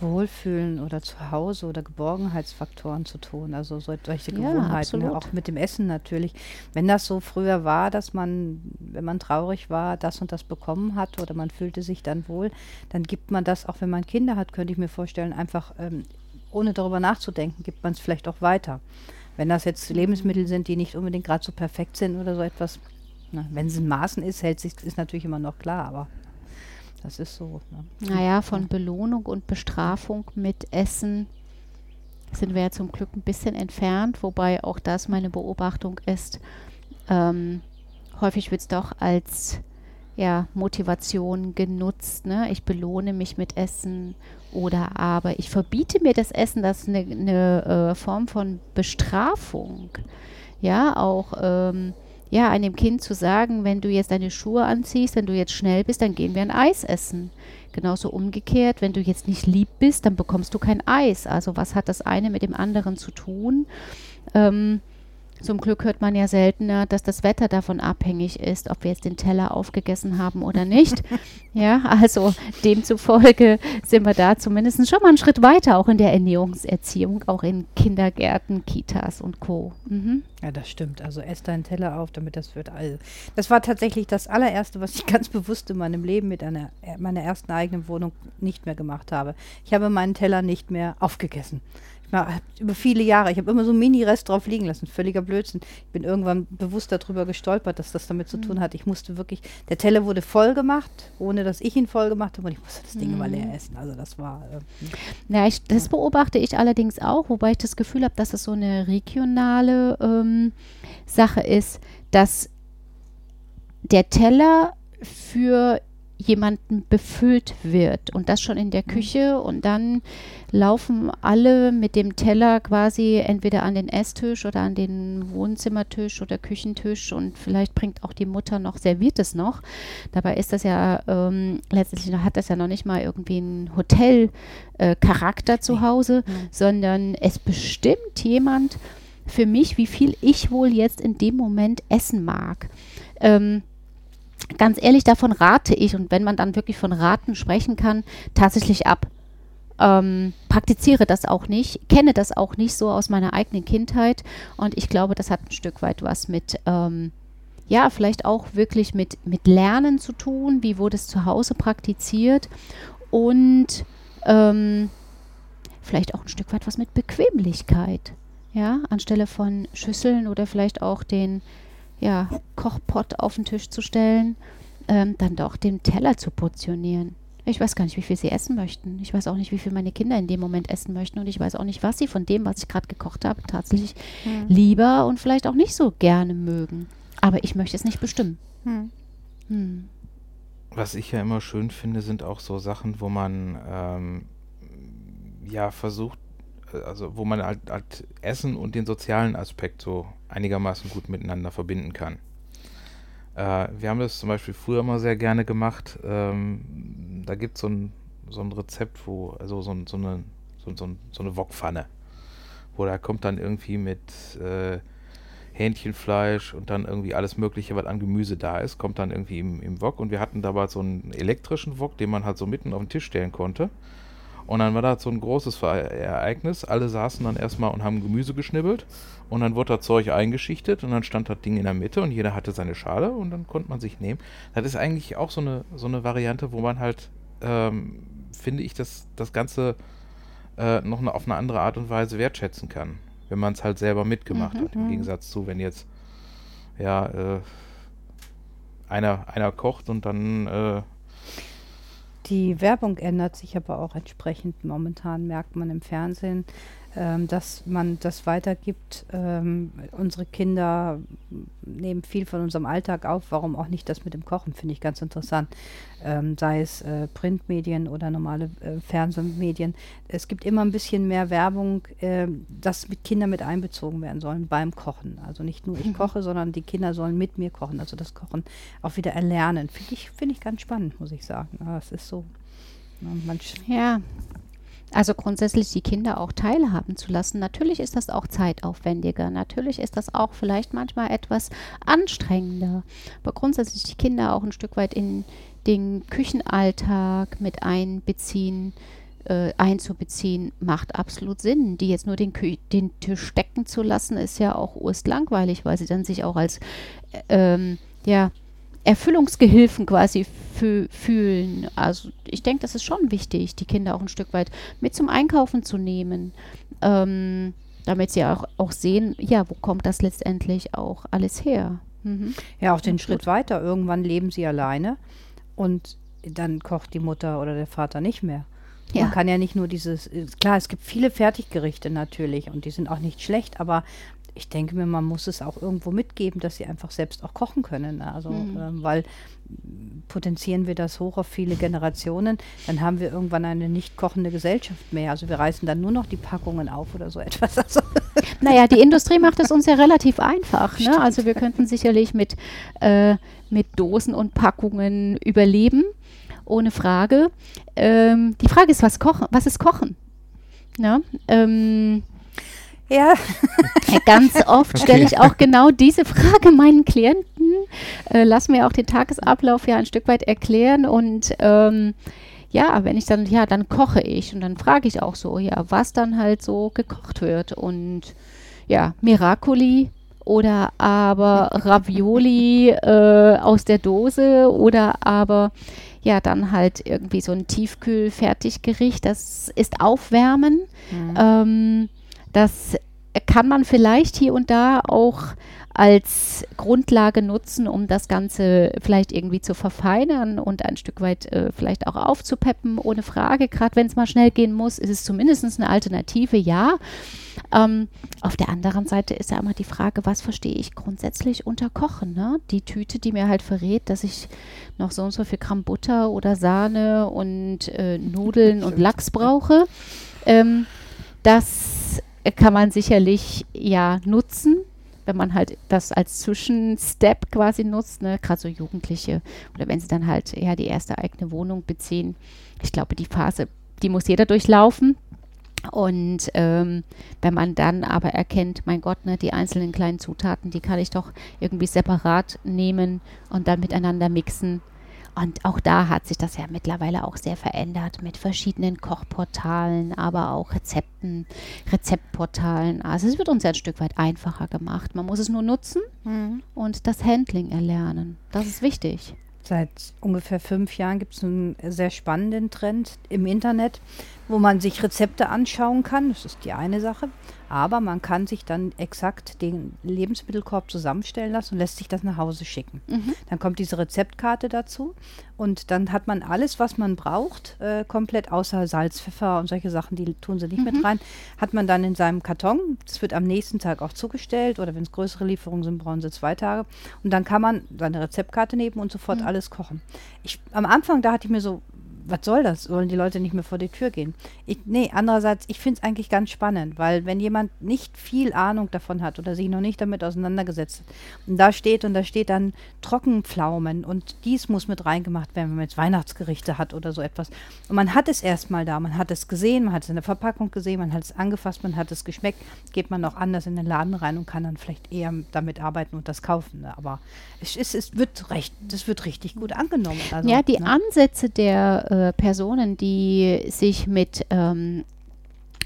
Wohlfühlen oder Zuhause oder Geborgenheitsfaktoren zu tun. Also solche Gewohnheiten, ja, auch mit dem Essen natürlich. Wenn das so früher war, dass man, wenn man traurig war, das und das bekommen hat oder man fühlte sich dann wohl, dann gibt man das, auch wenn man Kinder hat, könnte ich mir vorstellen, einfach ähm, ohne darüber nachzudenken, gibt man es vielleicht auch weiter. Wenn das jetzt Lebensmittel sind, die nicht unbedingt gerade so perfekt sind oder so etwas, wenn es in Maßen ist, hält sich, ist natürlich immer noch klar, aber das ist so. Ne? Naja, von Belohnung und Bestrafung mit Essen sind wir ja zum Glück ein bisschen entfernt, wobei auch das meine Beobachtung ist. Ähm, häufig wird es doch als ja, Motivation genutzt. Ne? Ich belohne mich mit Essen oder aber ich verbiete mir das Essen. Das ist eine, eine äh, Form von Bestrafung. Ja, auch. Ähm, ja, einem Kind zu sagen, wenn du jetzt deine Schuhe anziehst, wenn du jetzt schnell bist, dann gehen wir ein Eis essen. Genauso umgekehrt, wenn du jetzt nicht lieb bist, dann bekommst du kein Eis. Also was hat das eine mit dem anderen zu tun? Ähm, zum Glück hört man ja seltener, dass das Wetter davon abhängig ist, ob wir jetzt den Teller aufgegessen haben oder nicht. ja, also demzufolge sind wir da zumindest schon mal einen Schritt weiter, auch in der Ernährungserziehung, auch in Kindergärten, Kitas und Co. Mhm. Ja, das stimmt. Also ess deinen Teller auf, damit das wird. Also, das war tatsächlich das allererste, was ich ganz bewusst in meinem Leben mit einer meiner ersten eigenen Wohnung nicht mehr gemacht habe. Ich habe meinen Teller nicht mehr aufgegessen über viele Jahre. Ich habe immer so einen Mini-Rest drauf liegen lassen. Völliger Blödsinn. Ich bin irgendwann bewusst darüber gestolpert, dass das damit zu tun mhm. hat. Ich musste wirklich, der Teller wurde voll gemacht, ohne dass ich ihn voll gemacht habe und ich musste das Ding mhm. immer leer essen. Also das war. Äh, ja, ich, das beobachte ich allerdings auch, wobei ich das Gefühl habe, dass es so eine regionale ähm, Sache ist, dass der Teller für jemanden befüllt wird und das schon in der mhm. Küche und dann laufen alle mit dem Teller quasi entweder an den Esstisch oder an den Wohnzimmertisch oder Küchentisch und vielleicht bringt auch die Mutter noch, serviert es noch. Dabei ist das ja ähm, letztendlich hat das ja noch nicht mal irgendwie einen Hotelcharakter äh, zu Hause, mhm. sondern es bestimmt jemand für mich, wie viel ich wohl jetzt in dem Moment essen mag. Ähm, ganz ehrlich, davon rate ich, und wenn man dann wirklich von Raten sprechen kann, tatsächlich ab. Ähm, praktiziere das auch nicht, kenne das auch nicht so aus meiner eigenen Kindheit und ich glaube, das hat ein Stück weit was mit, ähm, ja, vielleicht auch wirklich mit, mit Lernen zu tun, wie wurde es zu Hause praktiziert und ähm, vielleicht auch ein Stück weit was mit Bequemlichkeit, ja, anstelle von Schüsseln oder vielleicht auch den ja, Kochpott auf den Tisch zu stellen, ähm, dann doch den Teller zu portionieren. Ich weiß gar nicht, wie viel sie essen möchten. Ich weiß auch nicht, wie viel meine Kinder in dem Moment essen möchten. Und ich weiß auch nicht, was sie von dem, was ich gerade gekocht habe, tatsächlich hm. lieber und vielleicht auch nicht so gerne mögen. Aber ich möchte es nicht bestimmen. Hm. Hm. Was ich ja immer schön finde, sind auch so Sachen, wo man ähm, ja versucht, also wo man halt, halt, Essen und den sozialen Aspekt so einigermaßen gut miteinander verbinden kann. Äh, wir haben das zum Beispiel früher immer sehr gerne gemacht. Ähm, da gibt so es so ein Rezept, wo, also so, so eine, so, so, so eine Wokpfanne, wo da kommt dann irgendwie mit äh, Hähnchenfleisch und dann irgendwie alles Mögliche, was an Gemüse da ist, kommt dann irgendwie im, im Wok. Und wir hatten dabei so einen elektrischen Wok, den man halt so mitten auf den Tisch stellen konnte. Und dann war da so ein großes Ereignis. Alle saßen dann erstmal und haben Gemüse geschnibbelt. Und dann wurde das Zeug eingeschichtet und dann stand das Ding in der Mitte und jeder hatte seine Schale und dann konnte man sich nehmen. Das ist eigentlich auch so eine, so eine Variante, wo man halt, ähm, finde ich, das, das Ganze äh, noch eine, auf eine andere Art und Weise wertschätzen kann. Wenn man es halt selber mitgemacht mhm, hat. Im mhm. Gegensatz zu, wenn jetzt, ja, äh, einer, einer kocht und dann äh, die Werbung ändert sich aber auch entsprechend. Momentan merkt man im Fernsehen, dass man das weitergibt. Ähm, unsere Kinder nehmen viel von unserem Alltag auf. Warum auch nicht das mit dem Kochen, finde ich ganz interessant. Ähm, sei es äh, Printmedien oder normale äh, Fernsehmedien. Es gibt immer ein bisschen mehr Werbung, äh, dass mit Kindern mit einbezogen werden sollen beim Kochen. Also nicht nur ich mhm. koche, sondern die Kinder sollen mit mir kochen. Also das Kochen auch wieder erlernen. Finde ich, find ich ganz spannend, muss ich sagen. Aber es ist so. Ja, also grundsätzlich die Kinder auch teilhaben zu lassen. Natürlich ist das auch zeitaufwendiger. Natürlich ist das auch vielleicht manchmal etwas anstrengender. Aber grundsätzlich die Kinder auch ein Stück weit in den Küchenalltag mit einbeziehen, äh, einzubeziehen, macht absolut Sinn. Die jetzt nur den, Kü den Tisch stecken zu lassen, ist ja auch urst langweilig, weil sie dann sich auch als äh, ähm, ja, Erfüllungsgehilfen quasi fühlen. Also ich denke, das ist schon wichtig, die Kinder auch ein Stück weit mit zum Einkaufen zu nehmen, ähm, damit sie auch, auch sehen, ja, wo kommt das letztendlich auch alles her. Mhm. Ja, auch den und Schritt weiter. Irgendwann leben sie alleine und dann kocht die Mutter oder der Vater nicht mehr. Ja. Man kann ja nicht nur dieses, klar, es gibt viele Fertiggerichte natürlich und die sind auch nicht schlecht, aber ich denke mir, man muss es auch irgendwo mitgeben, dass sie einfach selbst auch kochen können. Ne? Also, mhm. ähm, weil potenzieren wir das hoch auf viele Generationen, dann haben wir irgendwann eine nicht kochende Gesellschaft mehr. Also wir reißen dann nur noch die Packungen auf oder so etwas. Also naja, die Industrie macht es uns ja relativ einfach. Ne? Also wir könnten sicherlich mit, äh, mit Dosen und Packungen überleben, ohne Frage. Ähm, die Frage ist, was, kochen, was ist Kochen? Ja, ähm, ja. Ganz oft okay. stelle ich auch genau diese Frage meinen Klienten. Äh, lass mir auch den Tagesablauf ja ein Stück weit erklären und ähm, ja, wenn ich dann, ja, dann koche ich und dann frage ich auch so, ja, was dann halt so gekocht wird und ja, Miracoli oder aber Ravioli äh, aus der Dose oder aber ja, dann halt irgendwie so ein Tiefkühl-Fertiggericht, das ist Aufwärmen. Mhm. Ähm, das kann man vielleicht hier und da auch als Grundlage nutzen, um das Ganze vielleicht irgendwie zu verfeinern und ein Stück weit äh, vielleicht auch aufzupeppen, ohne Frage. Gerade wenn es mal schnell gehen muss, ist es zumindest eine Alternative, ja. Ähm, auf der anderen Seite ist ja immer die Frage, was verstehe ich grundsätzlich unter Kochen? Ne? Die Tüte, die mir halt verrät, dass ich noch so und so viel Gramm Butter oder Sahne und äh, Nudeln und Lachs brauche. Ähm, das kann man sicherlich ja nutzen, wenn man halt das als Zwischenstep quasi nutzt, ne? gerade so Jugendliche oder wenn sie dann halt ja die erste eigene Wohnung beziehen. Ich glaube, die Phase, die muss jeder durchlaufen. Und ähm, wenn man dann aber erkennt, mein Gott, ne, die einzelnen kleinen Zutaten, die kann ich doch irgendwie separat nehmen und dann miteinander mixen, und auch da hat sich das ja mittlerweile auch sehr verändert mit verschiedenen Kochportalen, aber auch Rezepten, Rezeptportalen. Also es wird uns ja ein Stück weit einfacher gemacht. Man muss es nur nutzen mhm. und das Handling erlernen. Das ist wichtig. Seit ungefähr fünf Jahren gibt es einen sehr spannenden Trend im Internet. wo man sich Rezepte anschauen kann. Das ist die eine Sache. Aber man kann sich dann exakt den Lebensmittelkorb zusammenstellen lassen und lässt sich das nach Hause schicken. Mhm. Dann kommt diese Rezeptkarte dazu und dann hat man alles, was man braucht, äh, komplett außer Salz, Pfeffer und solche Sachen, die tun sie nicht Mhm. mit rein, hat man dann in seinem Karton. Das wird am nächsten Tag auch zugestellt oder wenn es größere Lieferungen sind, brauchen sie zwei Tage. Und dann kann man seine Rezeptkarte nehmen und sofort Mhm. alles kochen. Ich, am Anfang, da hatte ich mir so, was soll das? Sollen die Leute nicht mehr vor die Tür gehen? Ich, nee, andererseits, ich finde es eigentlich ganz spannend, weil wenn jemand nicht viel Ahnung davon hat oder sich noch nicht damit auseinandergesetzt hat und da steht und da steht dann Trockenpflaumen und dies muss mit reingemacht werden, wenn man jetzt Weihnachtsgerichte hat oder so etwas. Und man hat es erstmal da, man hat es gesehen, man hat es in der Verpackung gesehen, man hat es angefasst, man hat es geschmeckt, geht man auch anders in den Laden rein und kann dann vielleicht eher damit arbeiten und das kaufen. Ne? Aber es, ist, es wird recht, das wird richtig gut angenommen. Also, ja, die ne? Ansätze der äh, Personen, die sich mit, ähm,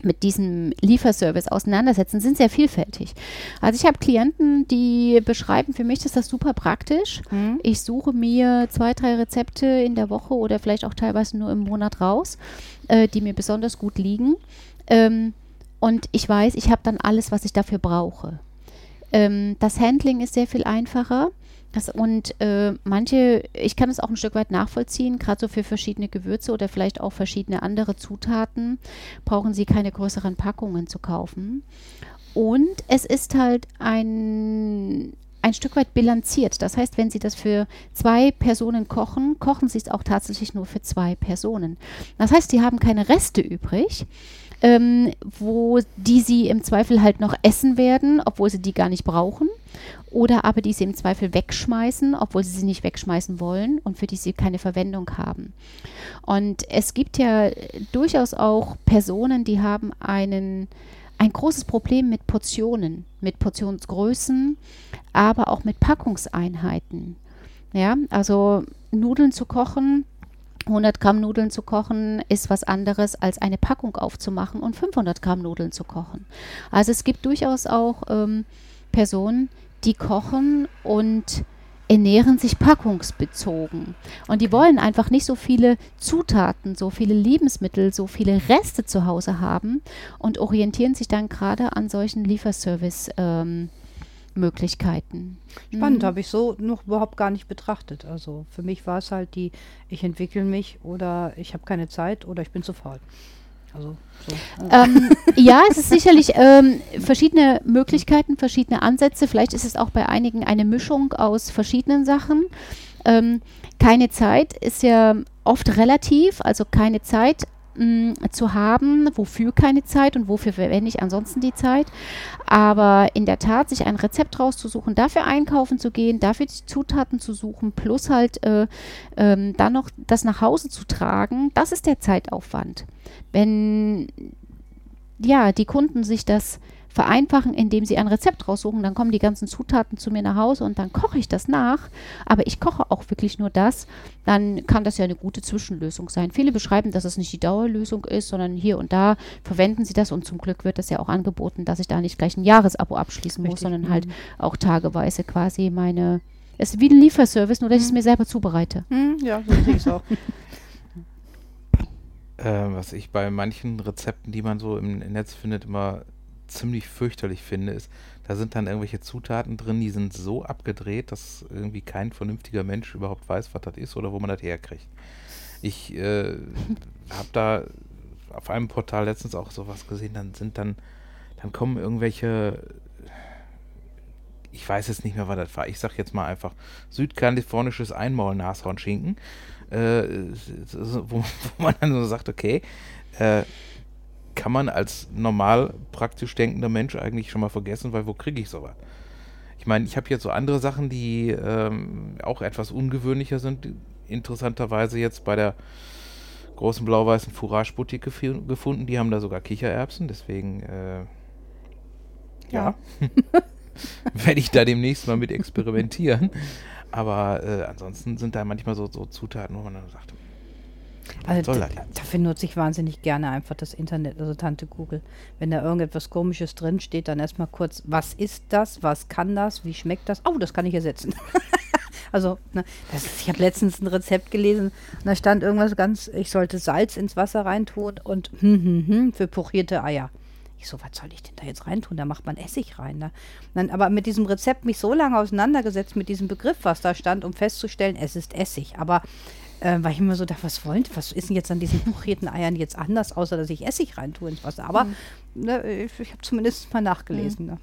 mit diesem Lieferservice auseinandersetzen, sind sehr vielfältig. Also ich habe Klienten, die beschreiben, für mich ist das super praktisch. Mhm. Ich suche mir zwei, drei Rezepte in der Woche oder vielleicht auch teilweise nur im Monat raus, äh, die mir besonders gut liegen. Ähm, und ich weiß, ich habe dann alles, was ich dafür brauche. Ähm, das Handling ist sehr viel einfacher. Das, und äh, manche, ich kann es auch ein Stück weit nachvollziehen, gerade so für verschiedene Gewürze oder vielleicht auch verschiedene andere Zutaten, brauchen sie keine größeren Packungen zu kaufen. Und es ist halt ein, ein Stück weit bilanziert. Das heißt, wenn Sie das für zwei Personen kochen, kochen Sie es auch tatsächlich nur für zwei Personen. Das heißt, Sie haben keine Reste übrig, ähm, wo die Sie im Zweifel halt noch essen werden, obwohl Sie die gar nicht brauchen. Oder aber die Sie im Zweifel wegschmeißen, obwohl Sie sie nicht wegschmeißen wollen und für die Sie keine Verwendung haben. Und es gibt ja durchaus auch Personen, die haben einen ein großes Problem mit Portionen, mit Portionsgrößen, aber auch mit Packungseinheiten. Ja, also Nudeln zu kochen, 100 Gramm Nudeln zu kochen, ist was anderes als eine Packung aufzumachen und 500 Gramm Nudeln zu kochen. Also es gibt durchaus auch ähm, Personen, die kochen und ernähren sich packungsbezogen. Und die wollen einfach nicht so viele Zutaten, so viele Lebensmittel, so viele Reste zu Hause haben und orientieren sich dann gerade an solchen Lieferservice-Möglichkeiten. Spannend, Mhm. habe ich so noch überhaupt gar nicht betrachtet. Also für mich war es halt die, ich entwickle mich oder ich habe keine Zeit oder ich bin zu faul. Also so. Ähm, ja, es ist sicherlich ähm, verschiedene Möglichkeiten, verschiedene Ansätze. Vielleicht ist es auch bei einigen eine Mischung aus verschiedenen Sachen. Ähm, keine Zeit ist ja oft relativ, also keine Zeit mh, zu haben. Wofür keine Zeit und wofür verwende ich ansonsten die Zeit? Aber in der Tat, sich ein Rezept rauszusuchen, dafür einkaufen zu gehen, dafür die Zutaten zu suchen, plus halt äh, ähm, dann noch das nach Hause zu tragen, das ist der Zeitaufwand. Wenn ja, die Kunden sich das vereinfachen, indem sie ein Rezept raussuchen, dann kommen die ganzen Zutaten zu mir nach Hause und dann koche ich das nach. Aber ich koche auch wirklich nur das, dann kann das ja eine gute Zwischenlösung sein. Viele beschreiben, dass es nicht die Dauerlösung ist, sondern hier und da verwenden sie das und zum Glück wird das ja auch angeboten, dass ich da nicht gleich ein Jahresabo abschließen muss, Richtig, sondern halt mhm. auch tageweise quasi meine. Es ist wie ein Lieferservice, nur dass ich es mir selber zubereite. Hm, ja, so sehe ich es auch. Äh, was ich bei manchen Rezepten, die man so im Netz findet, immer ziemlich fürchterlich finde, ist, da sind dann irgendwelche Zutaten drin, die sind so abgedreht, dass irgendwie kein vernünftiger Mensch überhaupt weiß, was das ist oder wo man das herkriegt. Ich äh, habe da auf einem Portal letztens auch sowas gesehen, dann sind dann, dann kommen irgendwelche, ich weiß jetzt nicht mehr, was das war, ich sag jetzt mal einfach südkalifornisches Einmaul-Nashornschinken, äh, wo, wo man dann so sagt, okay, äh, kann man als normal praktisch denkender Mensch eigentlich schon mal vergessen, weil wo kriege ich sowas? Ich meine, ich habe jetzt so andere Sachen, die ähm, auch etwas ungewöhnlicher sind. Interessanterweise jetzt bei der großen blau-weißen Fourage Boutique gefu- gefunden. Die haben da sogar Kichererbsen, deswegen äh, ja, werde ich da demnächst mal mit experimentieren. Aber äh, ansonsten sind da manchmal so, so Zutaten, wo man dann sagt, Also dafür nutze ich wahnsinnig gerne einfach das Internet, also Tante Google. Wenn da irgendetwas Komisches drin steht, dann erstmal kurz, was ist das, was kann das, wie schmeckt das? Oh, das kann ich ersetzen. Also, ne, das ich habe letztens ein Rezept gelesen und da stand irgendwas ganz, ich sollte Salz ins Wasser reintun und hm, hm, hm, für pochierte Eier. Ich so, was soll ich denn da jetzt reintun? Da macht man Essig rein. Ne? Dann, aber mit diesem Rezept mich so lange auseinandergesetzt mit diesem Begriff, was da stand, um festzustellen, es ist Essig. Aber äh, weil ich immer so dachte, was wollen, was ist denn jetzt an diesen pochierten Eiern jetzt anders, außer dass ich Essig reintue ins Wasser. Aber mhm. ne, ich, ich habe zumindest mal nachgelesen. Mhm. Ne?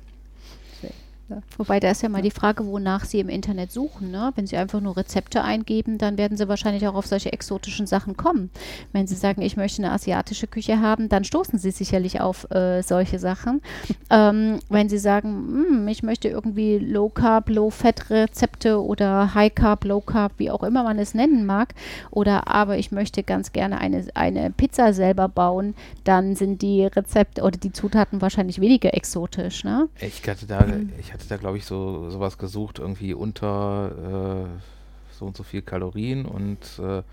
Ne? Wobei da ist ja mal die Frage, wonach Sie im Internet suchen. Ne? Wenn Sie einfach nur Rezepte eingeben, dann werden Sie wahrscheinlich auch auf solche exotischen Sachen kommen. Wenn Sie sagen, ich möchte eine asiatische Küche haben, dann stoßen Sie sicherlich auf äh, solche Sachen. ähm, wenn Sie sagen, hm, ich möchte irgendwie Low Carb, Low Fat Rezepte oder High Carb, Low Carb, wie auch immer man es nennen mag, oder aber ich möchte ganz gerne eine, eine Pizza selber bauen, dann sind die Rezepte oder die Zutaten wahrscheinlich weniger exotisch. Ne? Ich hatte da, mhm. ich hatte da, glaube ich, so sowas gesucht, irgendwie unter äh, so und so viel Kalorien und äh,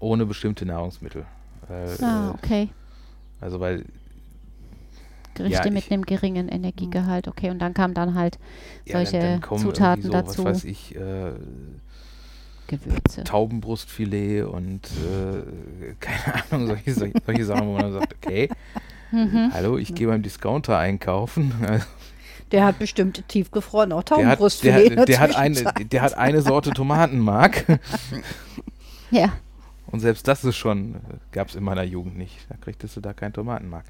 ohne bestimmte Nahrungsmittel. Ah, äh, okay. also weil Gerichte ja, mit einem geringen Energiegehalt, okay, und dann kamen dann halt solche ja, dann, dann Zutaten so, dazu. Was weiß ich, äh, Gewürze. Taubenbrustfilet und äh, keine Ahnung, solche, solche, solche Sachen, wo man sagt, okay, mhm. hallo, ich gehe beim Discounter einkaufen. Der hat bestimmt tiefgefroren auch Taubenbrustfilet. Der, hat, der, der hat, eine, der hat eine Sorte Tomatenmark. ja. Und selbst das ist schon, gab es in meiner Jugend nicht. Da kriegtest du da kein Tomatenmark.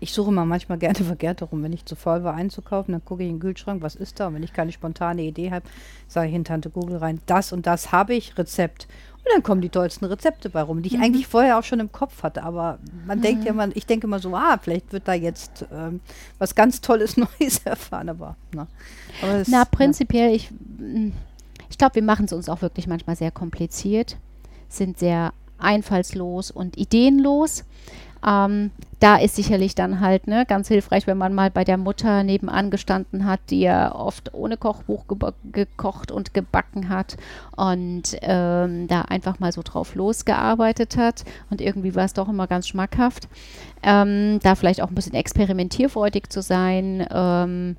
Ich suche mal manchmal gerne verkehrt herum, wenn ich zu faul war einzukaufen, dann gucke ich in den Kühlschrank, was ist da? Und wenn ich keine spontane Idee habe, sage ich in Tante Google rein, das und das habe ich, Rezept. Und dann kommen die tollsten Rezepte bei rum, die ich mhm. eigentlich vorher auch schon im Kopf hatte. Aber man mhm. denkt ja man, ich denke immer so, ah, vielleicht wird da jetzt ähm, was ganz Tolles Neues erfahren. Aber, na, aber das, na prinzipiell, ja. ich, mm, ich glaube, wir machen es uns auch wirklich manchmal sehr kompliziert, sind sehr einfallslos und ideenlos. Ähm, da ist sicherlich dann halt ne, ganz hilfreich, wenn man mal bei der Mutter nebenan gestanden hat, die ja oft ohne Kochbuch gekocht und gebacken hat und ähm, da einfach mal so drauf losgearbeitet hat und irgendwie war es doch immer ganz schmackhaft. Ähm, da vielleicht auch ein bisschen experimentierfreudig zu sein. Ähm,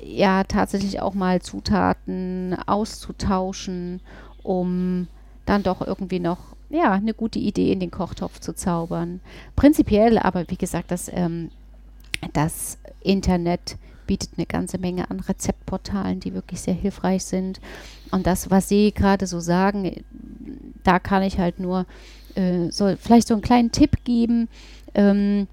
ja, tatsächlich auch mal Zutaten auszutauschen, um dann doch irgendwie noch ja, eine gute Idee in den Kochtopf zu zaubern. Prinzipiell aber, wie gesagt, das, ähm, das Internet bietet eine ganze Menge an Rezeptportalen, die wirklich sehr hilfreich sind. Und das, was Sie gerade so sagen, da kann ich halt nur äh, so, vielleicht so einen kleinen Tipp geben, ähm,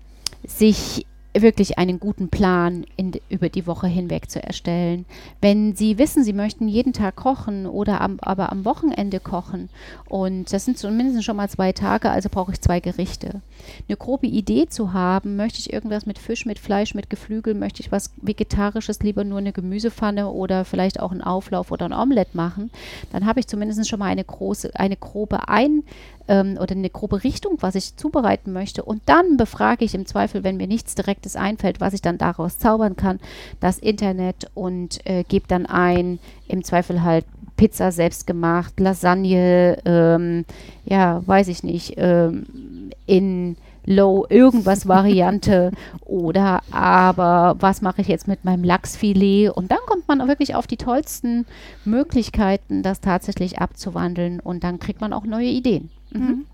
sich wirklich einen guten Plan in, über die Woche hinweg zu erstellen. Wenn Sie wissen, Sie möchten jeden Tag kochen oder am, aber am Wochenende kochen und das sind zumindest schon mal zwei Tage, also brauche ich zwei Gerichte. Eine grobe Idee zu haben, möchte ich irgendwas mit Fisch, mit Fleisch, mit Geflügel, möchte ich was Vegetarisches, lieber nur eine Gemüsepfanne oder vielleicht auch einen Auflauf oder ein Omelett machen, dann habe ich zumindest schon mal eine große, eine grobe Ein ähm, oder eine grobe Richtung, was ich zubereiten möchte. Und dann befrage ich im Zweifel, wenn mir nichts Direktes einfällt, was ich dann daraus zaubern kann, das Internet und äh, gebe dann ein, im Zweifel halt Pizza selbst gemacht, Lasagne, ähm, ja, weiß ich nicht, ähm, in Low irgendwas Variante oder aber was mache ich jetzt mit meinem Lachsfilet und dann kommt man wirklich auf die tollsten Möglichkeiten, das tatsächlich abzuwandeln und dann kriegt man auch neue Ideen. Mhm. mhm.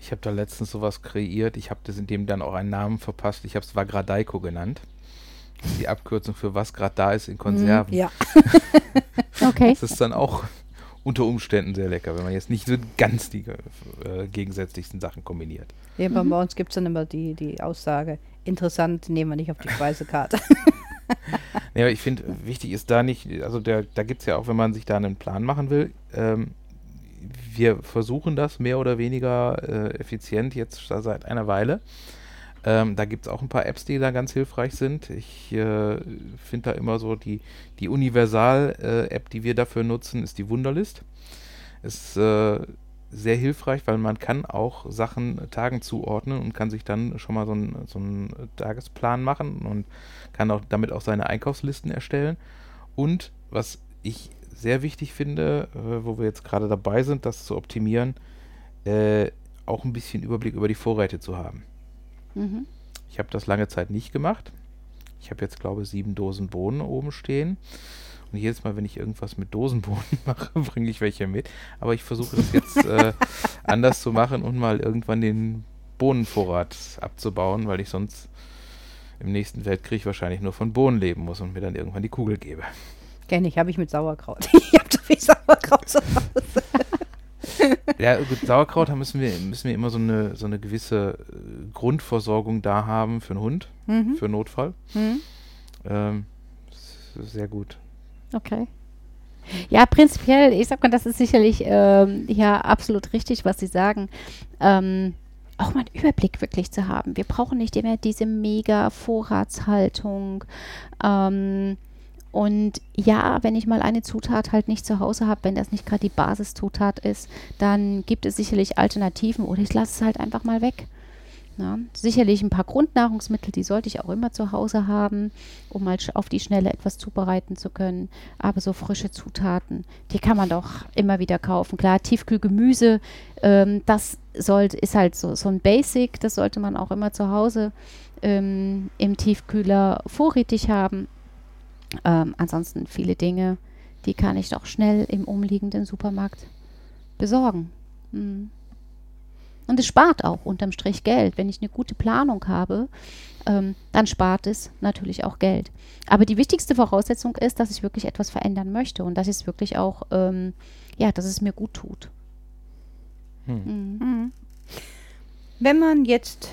Ich habe da letztens sowas kreiert. Ich habe das in dem dann auch einen Namen verpasst. Ich habe es Vagradaiko genannt. Die Abkürzung für was gerade da ist in Konserven. Mhm, ja. okay. Das ist dann auch unter Umständen sehr lecker, wenn man jetzt nicht so ganz die äh, gegensätzlichsten Sachen kombiniert. Ja, mhm. bei uns gibt es dann immer die, die Aussage, interessant, nehmen wir nicht auf die Speisekarte. ja, ich finde, wichtig ist da nicht, also der, da gibt es ja auch, wenn man sich da einen Plan machen will, ähm, wir versuchen das mehr oder weniger äh, effizient jetzt seit einer Weile. Ähm, da gibt es auch ein paar Apps, die da ganz hilfreich sind. Ich äh, finde da immer so die, die Universal-App, äh, die wir dafür nutzen, ist die Wunderlist. Ist äh, sehr hilfreich, weil man kann auch Sachen Tagen zuordnen und kann sich dann schon mal so einen so Tagesplan machen und kann auch damit auch seine Einkaufslisten erstellen. Und was ich sehr wichtig finde, äh, wo wir jetzt gerade dabei sind, das zu optimieren, äh, auch ein bisschen Überblick über die Vorräte zu haben. Mhm. Ich habe das lange Zeit nicht gemacht. Ich habe jetzt, glaube ich, sieben Dosen Bohnen oben stehen. Und jedes Mal, wenn ich irgendwas mit Dosenbohnen mache, bringe ich welche mit. Aber ich versuche das jetzt äh, anders zu machen und mal irgendwann den Bohnenvorrat abzubauen, weil ich sonst im nächsten Weltkrieg wahrscheinlich nur von Bohnen leben muss und mir dann irgendwann die Kugel gebe. Kenne ich, habe ich mit Sauerkraut. ich habe so viel Sauerkraut zu Hause. ja, gut, Sauerkraut da müssen wir, müssen wir immer so eine, so eine gewisse äh, Grundversorgung da haben für einen Hund, Mhm. für Notfall. Mhm. Ähm, sehr gut. Okay. Ja, prinzipiell, ich sag mal, das ist sicherlich ähm, ja absolut richtig, was Sie sagen. Ähm, auch mal einen Überblick wirklich zu haben. Wir brauchen nicht immer diese mega Vorratshaltung. Ähm, und ja, wenn ich mal eine Zutat halt nicht zu Hause habe, wenn das nicht gerade die Basiszutat ist, dann gibt es sicherlich Alternativen oder ich lasse es halt einfach mal weg. Ja, sicherlich ein paar Grundnahrungsmittel, die sollte ich auch immer zu Hause haben, um mal auf die Schnelle etwas zubereiten zu können. Aber so frische Zutaten, die kann man doch immer wieder kaufen. Klar, Tiefkühlgemüse, ähm, das sollte, ist halt so, so ein Basic, das sollte man auch immer zu Hause ähm, im Tiefkühler vorrätig haben. Ähm, ansonsten viele Dinge, die kann ich doch schnell im umliegenden Supermarkt besorgen. Mhm. Und es spart auch unterm Strich Geld. Wenn ich eine gute Planung habe, ähm, dann spart es natürlich auch Geld. Aber die wichtigste Voraussetzung ist, dass ich wirklich etwas verändern möchte und dass ich es wirklich auch, ähm, ja, dass es mir gut tut. Hm. Mhm. Mhm. Wenn man jetzt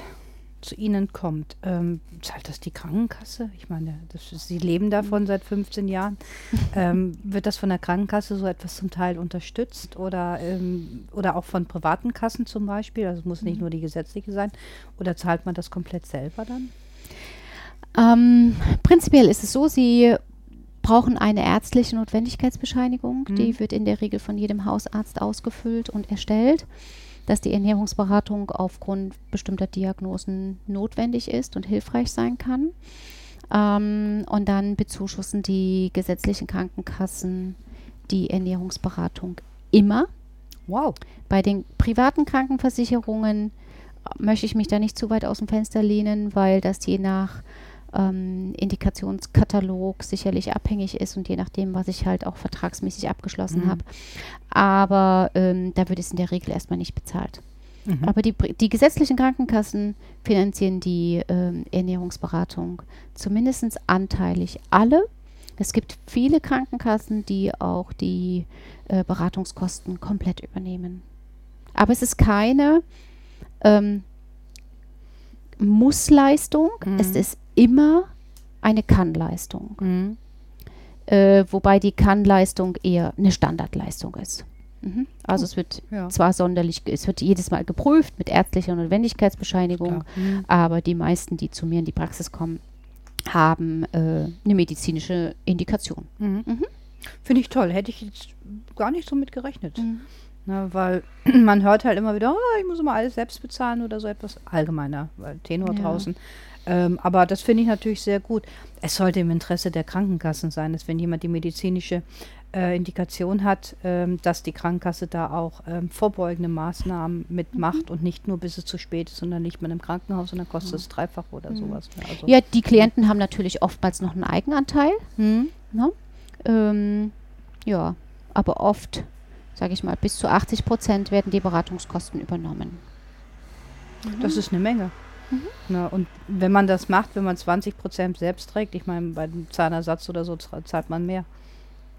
zu Ihnen kommt, ähm, zahlt das die Krankenkasse? Ich meine, das ist, Sie leben davon seit 15 Jahren. ähm, wird das von der Krankenkasse so etwas zum Teil unterstützt oder, ähm, oder auch von privaten Kassen zum Beispiel? Also es muss nicht nur die gesetzliche sein. Oder zahlt man das komplett selber dann? Ähm, prinzipiell ist es so, Sie brauchen eine ärztliche Notwendigkeitsbescheinigung. Mhm. Die wird in der Regel von jedem Hausarzt ausgefüllt und erstellt, dass die Ernährungsberatung aufgrund bestimmter Diagnosen notwendig ist und hilfreich sein kann. Ähm, und dann bezuschussen die gesetzlichen Krankenkassen die Ernährungsberatung immer. Wow. Bei den privaten Krankenversicherungen möchte ich mich da nicht zu weit aus dem Fenster lehnen, weil das je nach ähm, Indikationskatalog sicherlich abhängig ist und je nachdem, was ich halt auch vertragsmäßig abgeschlossen Mhm. habe. Aber ähm, da wird es in der Regel erstmal nicht bezahlt. Mhm. Aber die, die gesetzlichen Krankenkassen finanzieren die ähm, Ernährungsberatung zumindest anteilig alle. Es gibt viele Krankenkassen, die auch die äh, Beratungskosten komplett übernehmen. Aber es ist keine ähm, Mussleistung, Mhm. es ist immer eine Kannleistung. Mhm. Äh, wobei die Kannleistung eher eine Standardleistung ist. Mhm. Also es wird Ja. zwar sonderlich, es wird jedes Mal geprüft mit ärztlicher Notwendigkeitsbescheinigung. Mhm. aber die meisten, die zu mir in die Praxis kommen, haben äh, eine medizinische Indikation. Mhm. Mhm. Finde ich toll. Hätte ich jetzt gar nicht so mit gerechnet. Ne, weil man hört halt immer wieder, oh, ich muss immer alles selbst bezahlen oder so etwas. Allgemeiner, weil Tenor Ja. draußen. Ähm, aber das finde ich natürlich sehr gut. Es sollte im Interesse der Krankenkassen sein, dass wenn jemand die medizinische äh, Indikation hat, ähm, dass die Krankenkasse da auch ähm, vorbeugende Maßnahmen mitmacht und nicht nur bis es zu spät ist, sondern liegt man im Krankenhaus und dann kostet es dreifach oder sowas. ne? Also, Ja, die Klienten haben natürlich oftmals noch einen Eigenanteil. Hm? Ne? Ähm, ja, aber oft, sage ich mal, bis zu 80 Prozent werden die Beratungskosten übernommen. Das ist eine Menge. Na, und wenn man das macht, wenn man 20 Prozent selbst trägt, ich meine, bei dem Zahnersatz oder so za- zahlt man mehr.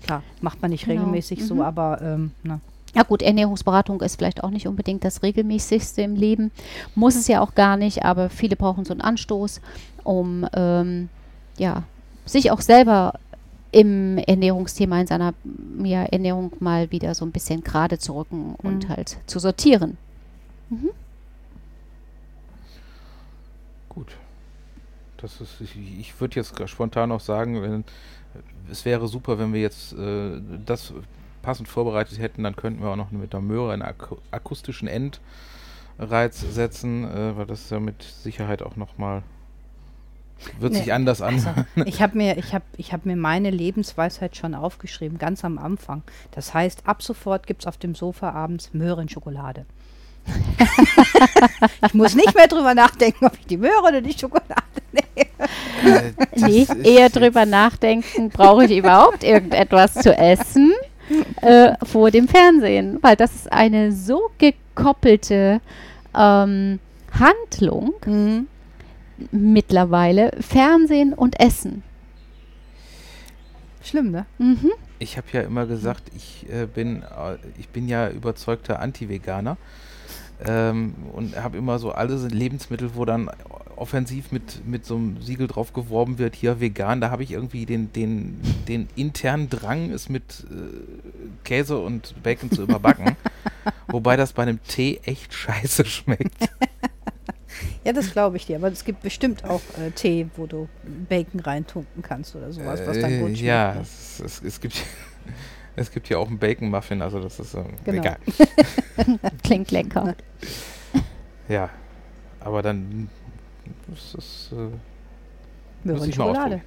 Klar, macht man nicht Genau. regelmäßig Mhm. so, aber ähm, na. Ja gut, Ernährungsberatung ist vielleicht auch nicht unbedingt das regelmäßigste im Leben. Muss es ja auch gar nicht, aber viele brauchen so einen Anstoß, um ähm, ja, sich auch selber im Ernährungsthema in seiner ja, Ernährung mal wieder so ein bisschen gerade zu rücken und Mhm. halt zu sortieren. Gut. Das ist, ich, ich würde jetzt spontan auch sagen, wenn, es wäre super, wenn wir jetzt äh, das passend vorbereitet hätten, dann könnten wir auch noch mit der Möhre einen aku akustischen Endreiz setzen, äh, weil das ja mit Sicherheit auch nochmal wird Nee, sich anders an. Also, ich habe mir, ich hab, ich hab mir meine Lebensweisheit schon aufgeschrieben, ganz am Anfang. Das heißt, ab sofort gibt es auf dem Sofa abends Möhrenschokolade. ich muss nicht mehr drüber nachdenken, ob ich die Möhre oder die Schokolade nehme. Äh, Nee, eher drüber nachdenken, brauche ich überhaupt irgendetwas zu essen äh, vor dem Fernsehen, weil das ist eine so gekoppelte ähm, Handlung Mhm. mittlerweile, Fernsehen und Essen. Schlimm, ne? Mhm. Ich habe ja immer gesagt, ich äh, bin äh, ich bin ja überzeugter Anti-Veganer ähm, und habe immer so alle Lebensmittel, wo dann offensiv mit, mit so einem Siegel drauf geworben wird, hier vegan, da habe ich irgendwie den, den, den internen Drang, es mit äh, Käse und Bacon zu überbacken. Wobei das bei einem Tee echt scheiße schmeckt. Ja, das glaube ich dir. Aber es gibt bestimmt auch äh, Tee, wo du Bacon reintunken kannst oder sowas, was dann gut Äh, schmeckt. ja, ne? es, es, es gibt es gibt ja auch einen Bacon-Muffin, also das ist ähm, Genau. egal. Klingt lecker. Ja, aber dann ist es äh, ich mal Schokolade.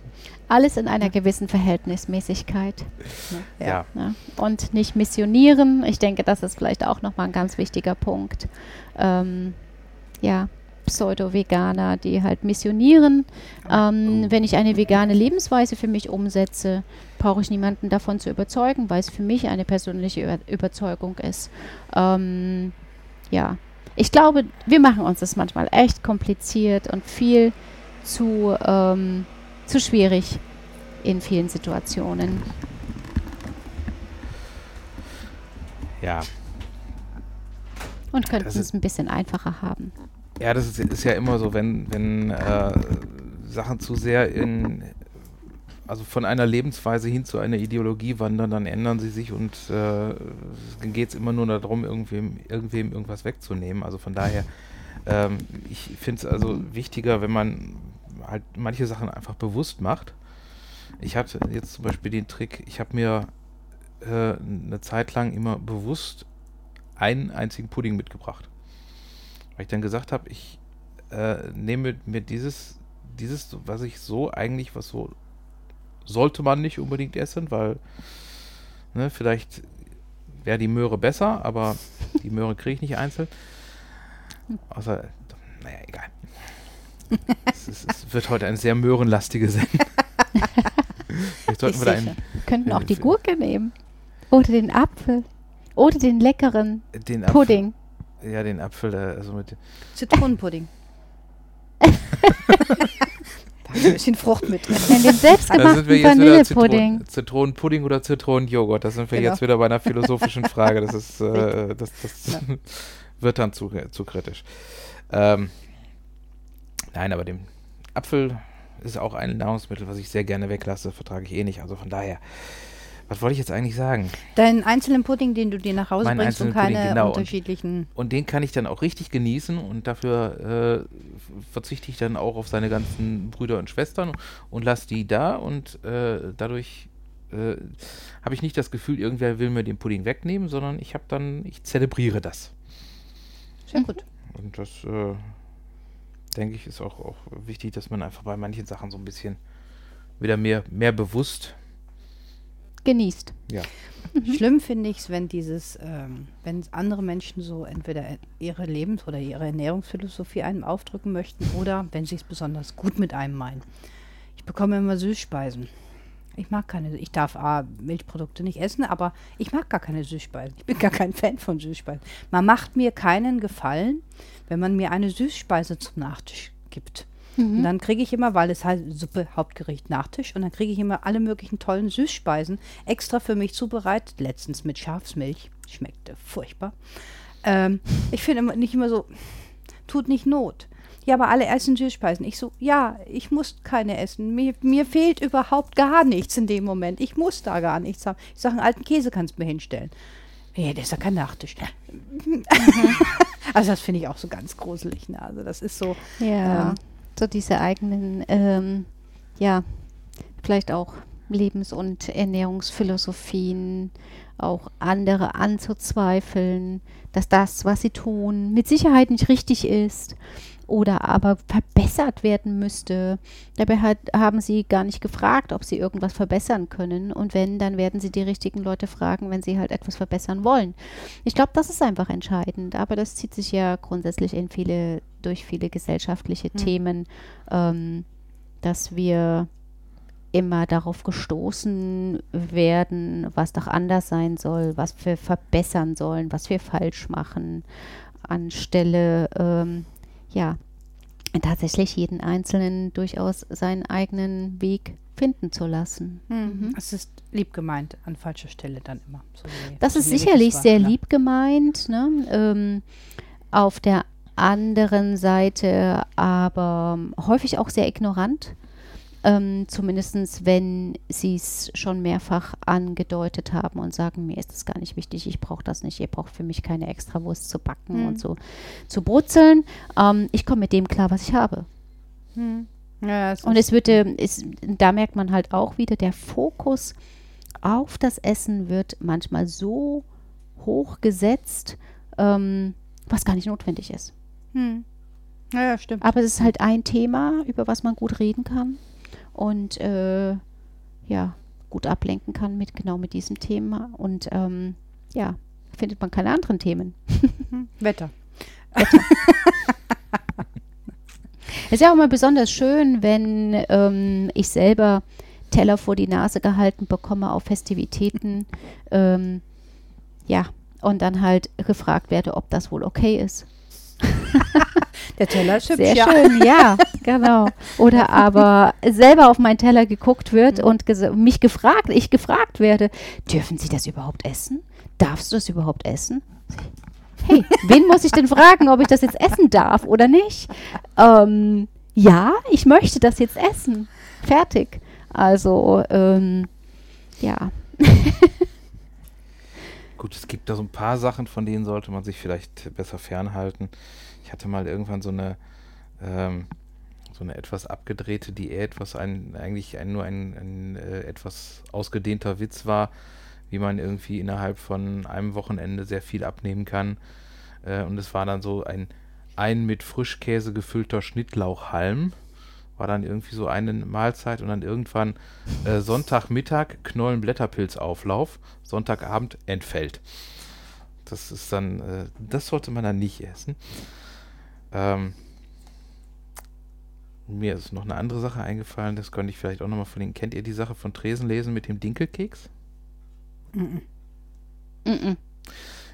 Alles in einer gewissen Verhältnismäßigkeit. Ne? Ja. Ne? Und nicht missionieren. Ich denke, das ist vielleicht auch nochmal ein ganz wichtiger Punkt. Ähm, ja, Pseudo-Veganer, die halt missionieren. Ähm, wenn ich eine vegane Lebensweise für mich umsetze, brauche ich niemanden davon zu überzeugen, weil es für mich eine persönliche Über Überzeugung ist. Ähm, ja, ich glaube, wir machen uns das manchmal echt kompliziert und viel zu, ähm, zu schwierig in vielen Situationen. Ja, Und könnten es ein bisschen einfacher haben. Ja, das ist, ist ja immer so, wenn, wenn äh, Sachen zu sehr in, also von einer Lebensweise hin zu einer Ideologie wandern, dann ändern sie sich und äh, geht es immer nur darum, irgendwem, irgendwem irgendwas wegzunehmen. Also von daher, ähm, ich finde es also wichtiger, wenn man halt manche Sachen einfach bewusst macht. Ich hatte jetzt zum Beispiel den Trick, ich habe mir äh, eine Zeit lang immer bewusst einen einzigen Pudding mitgebracht. Weil ich dann gesagt habe, ich äh, nehme mir dieses, dieses, was ich so eigentlich, was so sollte man nicht unbedingt essen, weil ne, vielleicht wäre die Möhre besser, aber die Möhre kriege ich nicht einzeln. Außer, naja, egal. es, ist, es wird heute eine sehr möhrenlastige Sendung. Vielleicht sollten wir da einen, Wir könnten auch die Gurke nehmen. Oder den Apfel. Oder den leckeren den Apfel, Pudding. Ja, den Apfel, also mit, Zitronenpudding. ein bisschen Frucht mit. In sind selbstgemachten wir jetzt wieder Vanillepudding. Zitron Zitronenpudding oder Zitronenjoghurt. Da sind wir Genau. jetzt wieder bei einer philosophischen Frage. Das ist, äh, das, das wird dann zu, zu kritisch. Ähm, nein, aber dem Apfel ist auch ein Nahrungsmittel, was ich sehr gerne weglasse. Vertrage ich eh nicht. Also von daher, was wollte ich jetzt eigentlich sagen? Deinen einzelnen Pudding, den du dir nach Hause Meinen bringst und einzelnen Pudding, keine genau. Und- unterschiedlichen. Und den kann ich dann auch richtig genießen und dafür äh, verzichte ich dann auch auf seine ganzen Brüder und Schwestern und lasse die da und äh, dadurch äh, habe ich nicht das Gefühl, irgendwer will mir den Pudding wegnehmen, sondern ich habe dann, ich zelebriere das. Sehr gut. Und das äh, denke ich ist auch, auch wichtig, dass man einfach bei manchen Sachen so ein bisschen wieder mehr, mehr bewusst, Genießt. ja, Schlimm finde ich es, wenn dieses, ähm, wenn andere Menschen so entweder ihre Lebens- oder ihre Ernährungsphilosophie einem aufdrücken möchten oder wenn sie es besonders gut mit einem meinen. Ich bekomme immer Süßspeisen. Ich mag keine, ich darf A, Milchprodukte nicht essen, aber ich mag gar keine Süßspeisen. Ich bin gar kein Fan von Süßspeisen. Man macht mir keinen Gefallen, wenn man mir eine Süßspeise zum Nachtisch gibt. Und dann kriege ich immer, weil es heißt Suppe, Hauptgericht, Nachtisch, und dann kriege ich immer alle möglichen tollen Süßspeisen extra für mich zubereitet. Letztens mit Schafsmilch. Schmeckte furchtbar. Ähm, ich finde immer nicht immer so, tut nicht Not. Ja, aber alle essen Süßspeisen. Ich so, ja, ich muss keine essen. Mir, mir fehlt überhaupt gar nichts in dem Moment. Ich muss da gar nichts haben. Ich sage, einen alten Käse kannst du mir hinstellen. Ja, der ist ja kein Nachtisch. also das finde ich auch so ganz gruselig. Ne? Also das ist so, Ja. Ähm. So diese eigenen, ähm, ja, vielleicht auch Lebens- und Ernährungsphilosophien, auch andere anzuzweifeln, dass das, was sie tun, mit Sicherheit nicht richtig ist oder aber verbessert werden müsste. Dabei hat, haben sie gar nicht gefragt, ob sie irgendwas verbessern können. Und wenn, dann werden sie die richtigen Leute fragen, wenn sie halt etwas verbessern wollen. Ich glaube, das ist einfach entscheidend. Aber das zieht sich ja grundsätzlich in viele, durch viele gesellschaftliche Hm. Themen, ähm, dass wir immer darauf gestoßen werden, was doch anders sein soll, was wir verbessern sollen, was wir falsch machen, anstelle ähm, ja tatsächlich jeden Einzelnen durchaus seinen eigenen Weg finden zu lassen. Mhm. Es ist lieb gemeint, an falscher Stelle dann immer. So das ist sicherlich war, sehr klar. lieb gemeint. Ne? Ähm, auf der anderen Seite aber häufig auch sehr ignorant. Ähm, Zumindest wenn sie es schon mehrfach angedeutet haben und sagen, mir ist das gar nicht wichtig, ich brauche das nicht, ihr braucht für mich keine Extrawurst zu backen hm. und so zu brutzeln. Ähm, ich komme mit dem klar, was ich habe. Hm. Ja, und es wird, ist, da merkt man halt auch wieder, der Fokus auf das Essen wird manchmal so hoch gesetzt, ähm, was gar nicht notwendig ist. Hm. Ja, stimmt. Aber es ist halt ein Thema, über was man gut reden kann und äh, ja, gut ablenken kann mit genau mit diesem Thema. Und ähm, ja, findet man keine anderen Themen. Wetter. Wetter. es ist ja auch immer besonders schön, wenn ähm, ich selber Teller vor die Nase gehalten bekomme auf Festivitäten. Ähm, ja, und dann halt gefragt werde, ob das wohl okay ist. Der Teller ist hübsch, Sehr ja. schön, ja, genau. Oder aber selber auf meinen Teller geguckt wird mhm. und mich gefragt, ich gefragt werde, dürfen Sie das überhaupt essen? Darfst du das überhaupt essen? Hey, wen muss ich denn fragen, ob ich das jetzt essen darf oder nicht? Ähm, ja, ich möchte das jetzt essen. Fertig. Also, ähm, ja. Gut, es gibt da so ein paar Sachen, von denen sollte man sich vielleicht besser fernhalten. Hatte mal irgendwann so eine, ähm, so eine etwas abgedrehte Diät, was ein, eigentlich ein, nur ein, ein äh, etwas ausgedehnter Witz war, wie man irgendwie innerhalb von einem Wochenende sehr viel abnehmen kann. Äh, und es war dann so ein, ein mit Frischkäse gefüllter Schnittlauchhalm. War dann irgendwie so eine Mahlzeit und dann irgendwann äh, Sonntagmittag Knollenblätterpilzauflauf, Sonntagabend entfällt. Das ist dann, äh, das sollte man dann nicht essen. Ähm, mir ist noch eine andere Sache eingefallen, das könnte ich vielleicht auch nochmal verlinken. Kennt ihr die Sache von Tresenlesen mit dem Dinkelkeks? Mm -mm.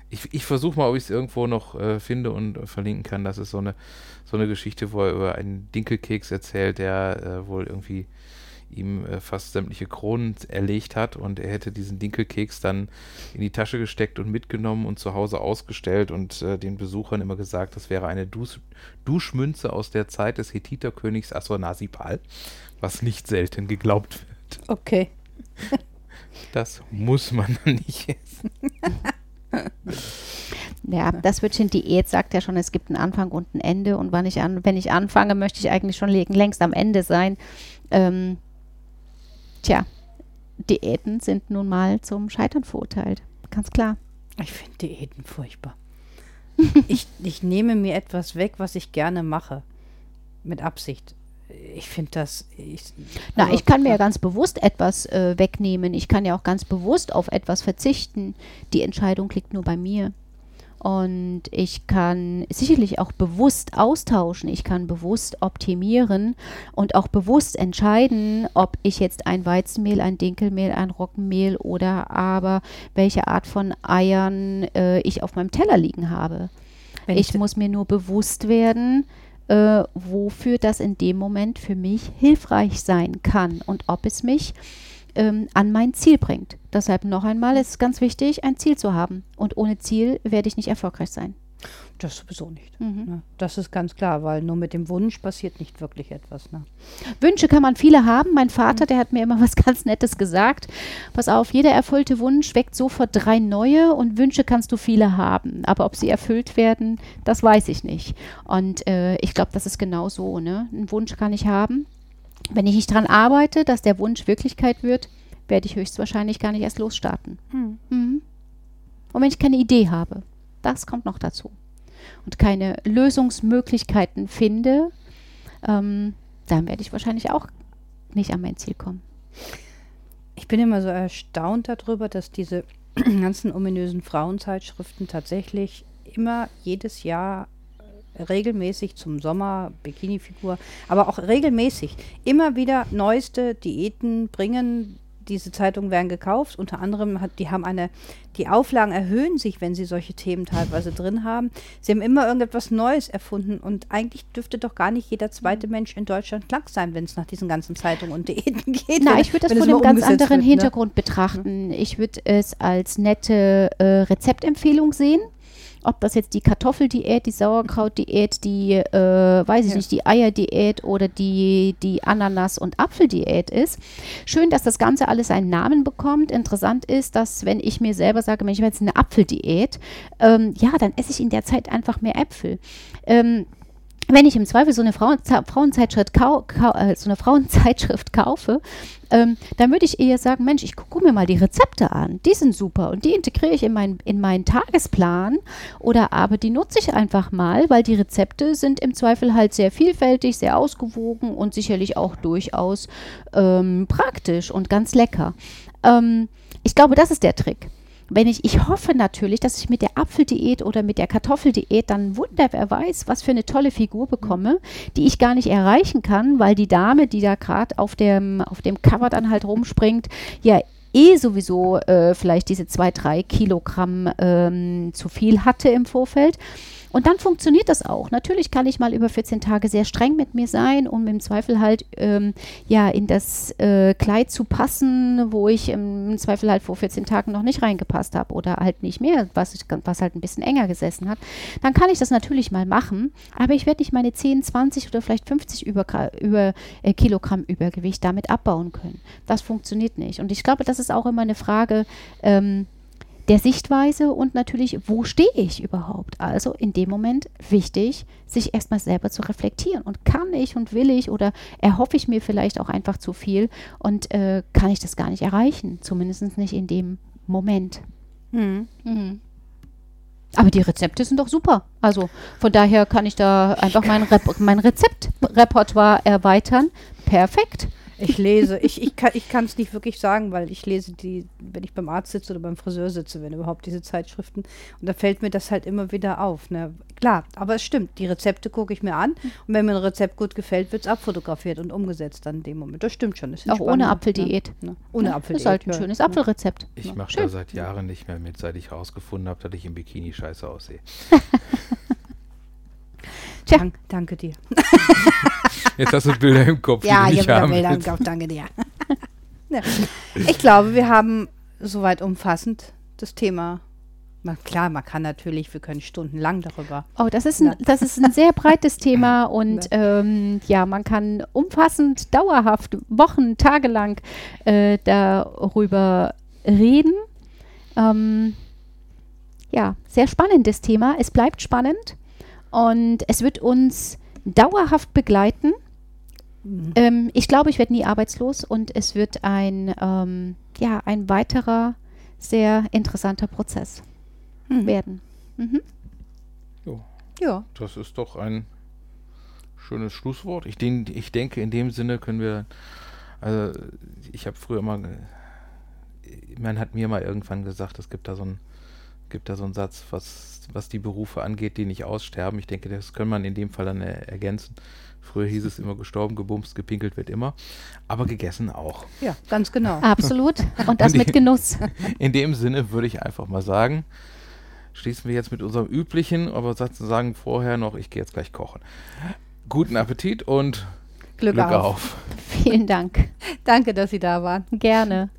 Ich, ich versuche mal, ob ich es irgendwo noch äh, finde und äh, verlinken kann. Das ist so eine, so eine Geschichte, wo er über einen Dinkelkeks erzählt, der äh, wohl irgendwie ihm äh, fast sämtliche Kronen erlegt hat und er hätte diesen Dinkelkeks dann in die Tasche gesteckt und mitgenommen und zu Hause ausgestellt und äh, den Besuchern immer gesagt, das wäre eine Dusch Duschmünze aus der Zeit des Hethiterkönigs Assurbanipal, was nicht selten geglaubt wird. Okay. Das muss man nicht essen. Ja, das Wörtchen Diät sagt ja schon, es gibt einen Anfang und ein Ende. Und wann ich an, wenn ich anfange, möchte ich eigentlich schon längst am Ende sein. Ähm, Tja, Diäten sind nun mal zum Scheitern verurteilt. Ganz klar. Ich finde Diäten furchtbar. ich, ich nehme mir etwas weg, was ich gerne mache. Mit Absicht. Ich finde das. Ich, Na, also, ich kann mir ja ganz bewusst etwas äh, wegnehmen. Ich kann ja auch ganz bewusst auf etwas verzichten. Die Entscheidung liegt nur bei mir. Und ich kann sicherlich auch bewusst austauschen, ich kann bewusst optimieren und auch bewusst entscheiden, ob ich jetzt ein Weizenmehl, ein Dinkelmehl, ein Roggenmehl oder aber welche Art von Eiern äh, ich auf meinem Teller liegen habe. Wenn ich muss mir nur bewusst werden, äh, wofür das in dem Moment für mich hilfreich sein kann und ob es mich ähm, an mein Ziel bringt. Deshalb noch einmal, es ist ganz wichtig, ein Ziel zu haben. Und ohne Ziel werde ich nicht erfolgreich sein. Das sowieso nicht. Mhm. Ne? Das ist ganz klar, weil nur mit dem Wunsch passiert nicht wirklich etwas. Ne? Wünsche kann man viele haben. Mein Vater, mhm. der hat mir immer was ganz Nettes gesagt. Pass auf, jeder erfüllte Wunsch weckt sofort drei neue und Wünsche kannst du viele haben. Aber ob sie erfüllt werden, das weiß ich nicht. Und äh, ich glaube, das ist genau so. Ne? Einen Wunsch kann ich haben, wenn ich nicht daran arbeite, dass der Wunsch Wirklichkeit wird, werde ich höchstwahrscheinlich gar nicht erst losstarten. Hm. Mhm. Und wenn ich keine Idee habe, das kommt noch dazu, und keine Lösungsmöglichkeiten finde, ähm, dann werde ich wahrscheinlich auch nicht an mein Ziel kommen. Ich bin immer so erstaunt darüber, dass diese ganzen ominösen Frauenzeitschriften tatsächlich immer jedes Jahr regelmäßig zum Sommer, Bikini-Figur, aber auch regelmäßig immer wieder neueste Diäten bringen, diese Zeitungen werden gekauft. Unter anderem hat, die haben eine, die Auflagen erhöhen sich, wenn sie solche Themen teilweise drin haben. Sie haben immer irgendetwas Neues erfunden und eigentlich dürfte doch gar nicht jeder zweite mhm. Mensch in Deutschland krank sein, wenn es nach diesen ganzen Zeitungen und Diäten geht. Na, ich würde das von einem ganz anderen wird, ne? Hintergrund betrachten. Ich würde es als nette äh, Rezeptempfehlung sehen ob das jetzt die Kartoffeldiät, die Sauerkrautdiät, die, äh, weiß ich ja. nicht, die Eierdiät oder die, die Ananas- und Apfeldiät ist. Schön, dass das Ganze alles einen Namen bekommt. Interessant ist, dass wenn ich mir selber sage, ich habe jetzt eine Apfeldiät, ähm, ja, dann esse ich in der Zeit einfach mehr Äpfel. Ähm, wenn ich im Zweifel so eine Frauen Frauenzeitschrift, kau kau äh, so eine Frauenzeitschrift kaufe, ähm, dann würde ich eher sagen, Mensch, ich gucke mir mal die Rezepte an. Die sind super und die integriere ich in, mein, in meinen Tagesplan oder aber die nutze ich einfach mal, weil die Rezepte sind im Zweifel halt sehr vielfältig, sehr ausgewogen und sicherlich auch durchaus ähm, praktisch und ganz lecker. Ähm, ich glaube, das ist der Trick wenn ich, ich hoffe natürlich, dass ich mit der Apfeldiät oder mit der Kartoffeldiät dann wunder, wer weiß, was für eine tolle Figur bekomme, die ich gar nicht erreichen kann, weil die Dame, die da gerade auf dem, auf dem Cover dann halt rumspringt, ja eh sowieso äh, vielleicht diese zwei, drei Kilogramm ähm, zu viel hatte im Vorfeld. Und dann funktioniert das auch. Natürlich kann ich mal über 14 Tage sehr streng mit mir sein, um im Zweifel halt ähm, ja in das äh, Kleid zu passen, wo ich im Zweifel halt vor 14 Tagen noch nicht reingepasst habe oder halt nicht mehr, was, ich, was halt ein bisschen enger gesessen hat. Dann kann ich das natürlich mal machen, aber ich werde nicht meine 10, 20 oder vielleicht 50 über, über äh, Kilogramm Übergewicht damit abbauen können. Das funktioniert nicht. Und ich glaube, das ist auch immer eine Frage, ähm, der Sichtweise und natürlich, wo stehe ich überhaupt? Also in dem Moment wichtig, sich erstmal selber zu reflektieren. Und kann ich und will ich oder erhoffe ich mir vielleicht auch einfach zu viel und äh, kann ich das gar nicht erreichen? Zumindest nicht in dem Moment. Mhm. Mhm. Aber die Rezepte sind doch super. Also von daher kann ich da einfach mein, Rep mein Rezeptrepertoire erweitern. Perfekt. Ich lese, ich, ich kann es nicht wirklich sagen, weil ich lese die, wenn ich beim Arzt sitze oder beim Friseur sitze, wenn überhaupt diese Zeitschriften. Und da fällt mir das halt immer wieder auf. Ne? Klar, aber es stimmt, die Rezepte gucke ich mir an und wenn mir ein Rezept gut gefällt, wird es abfotografiert und umgesetzt dann in dem Moment. Das stimmt schon. Das Auch ohne Apfeldiät. Ne? Ohne ja, Apfeldiät. Das ist halt ein schönes Apfelrezept. Ich mache da seit Jahren nicht mehr mit, seit ich herausgefunden habe, dass ich im Bikini scheiße aussehe. Tja. Dank, danke dir. Jetzt hast du Bilder im Kopf. Ja, ich habe Bilder im Kopf, danke dir. ja. Ich glaube, wir haben soweit umfassend das Thema. Man, klar, man kann natürlich, wir können stundenlang darüber. Oh, das ist ein, das ist ein sehr breites Thema und ähm, ja, man kann umfassend, dauerhaft, Wochen, Tage lang äh, darüber reden. Ähm, ja, sehr spannendes Thema. Es bleibt spannend. Und es wird uns dauerhaft begleiten. Mhm. Ähm, ich glaube, ich werde nie arbeitslos und es wird ein, ähm, ja, ein weiterer sehr interessanter Prozess mhm. werden. Mhm. Ja. Das ist doch ein schönes Schlusswort. Ich, denk, ich denke, in dem Sinne können wir, also ich habe früher mal, man hat mir mal irgendwann gesagt, es gibt da so ein gibt da so einen Satz, was, was die Berufe angeht, die nicht aussterben. Ich denke, das kann man in dem Fall dann ergänzen. Früher hieß es immer gestorben, gebumst, gepinkelt wird immer, aber gegessen auch. Ja, ganz genau. Absolut. Und das mit Genuss. In dem Sinne würde ich einfach mal sagen, schließen wir jetzt mit unserem üblichen, aber sagen vorher noch, ich gehe jetzt gleich kochen. Guten Appetit und Glück, Glück auf. auf. Vielen Dank. Danke, dass Sie da waren. Gerne.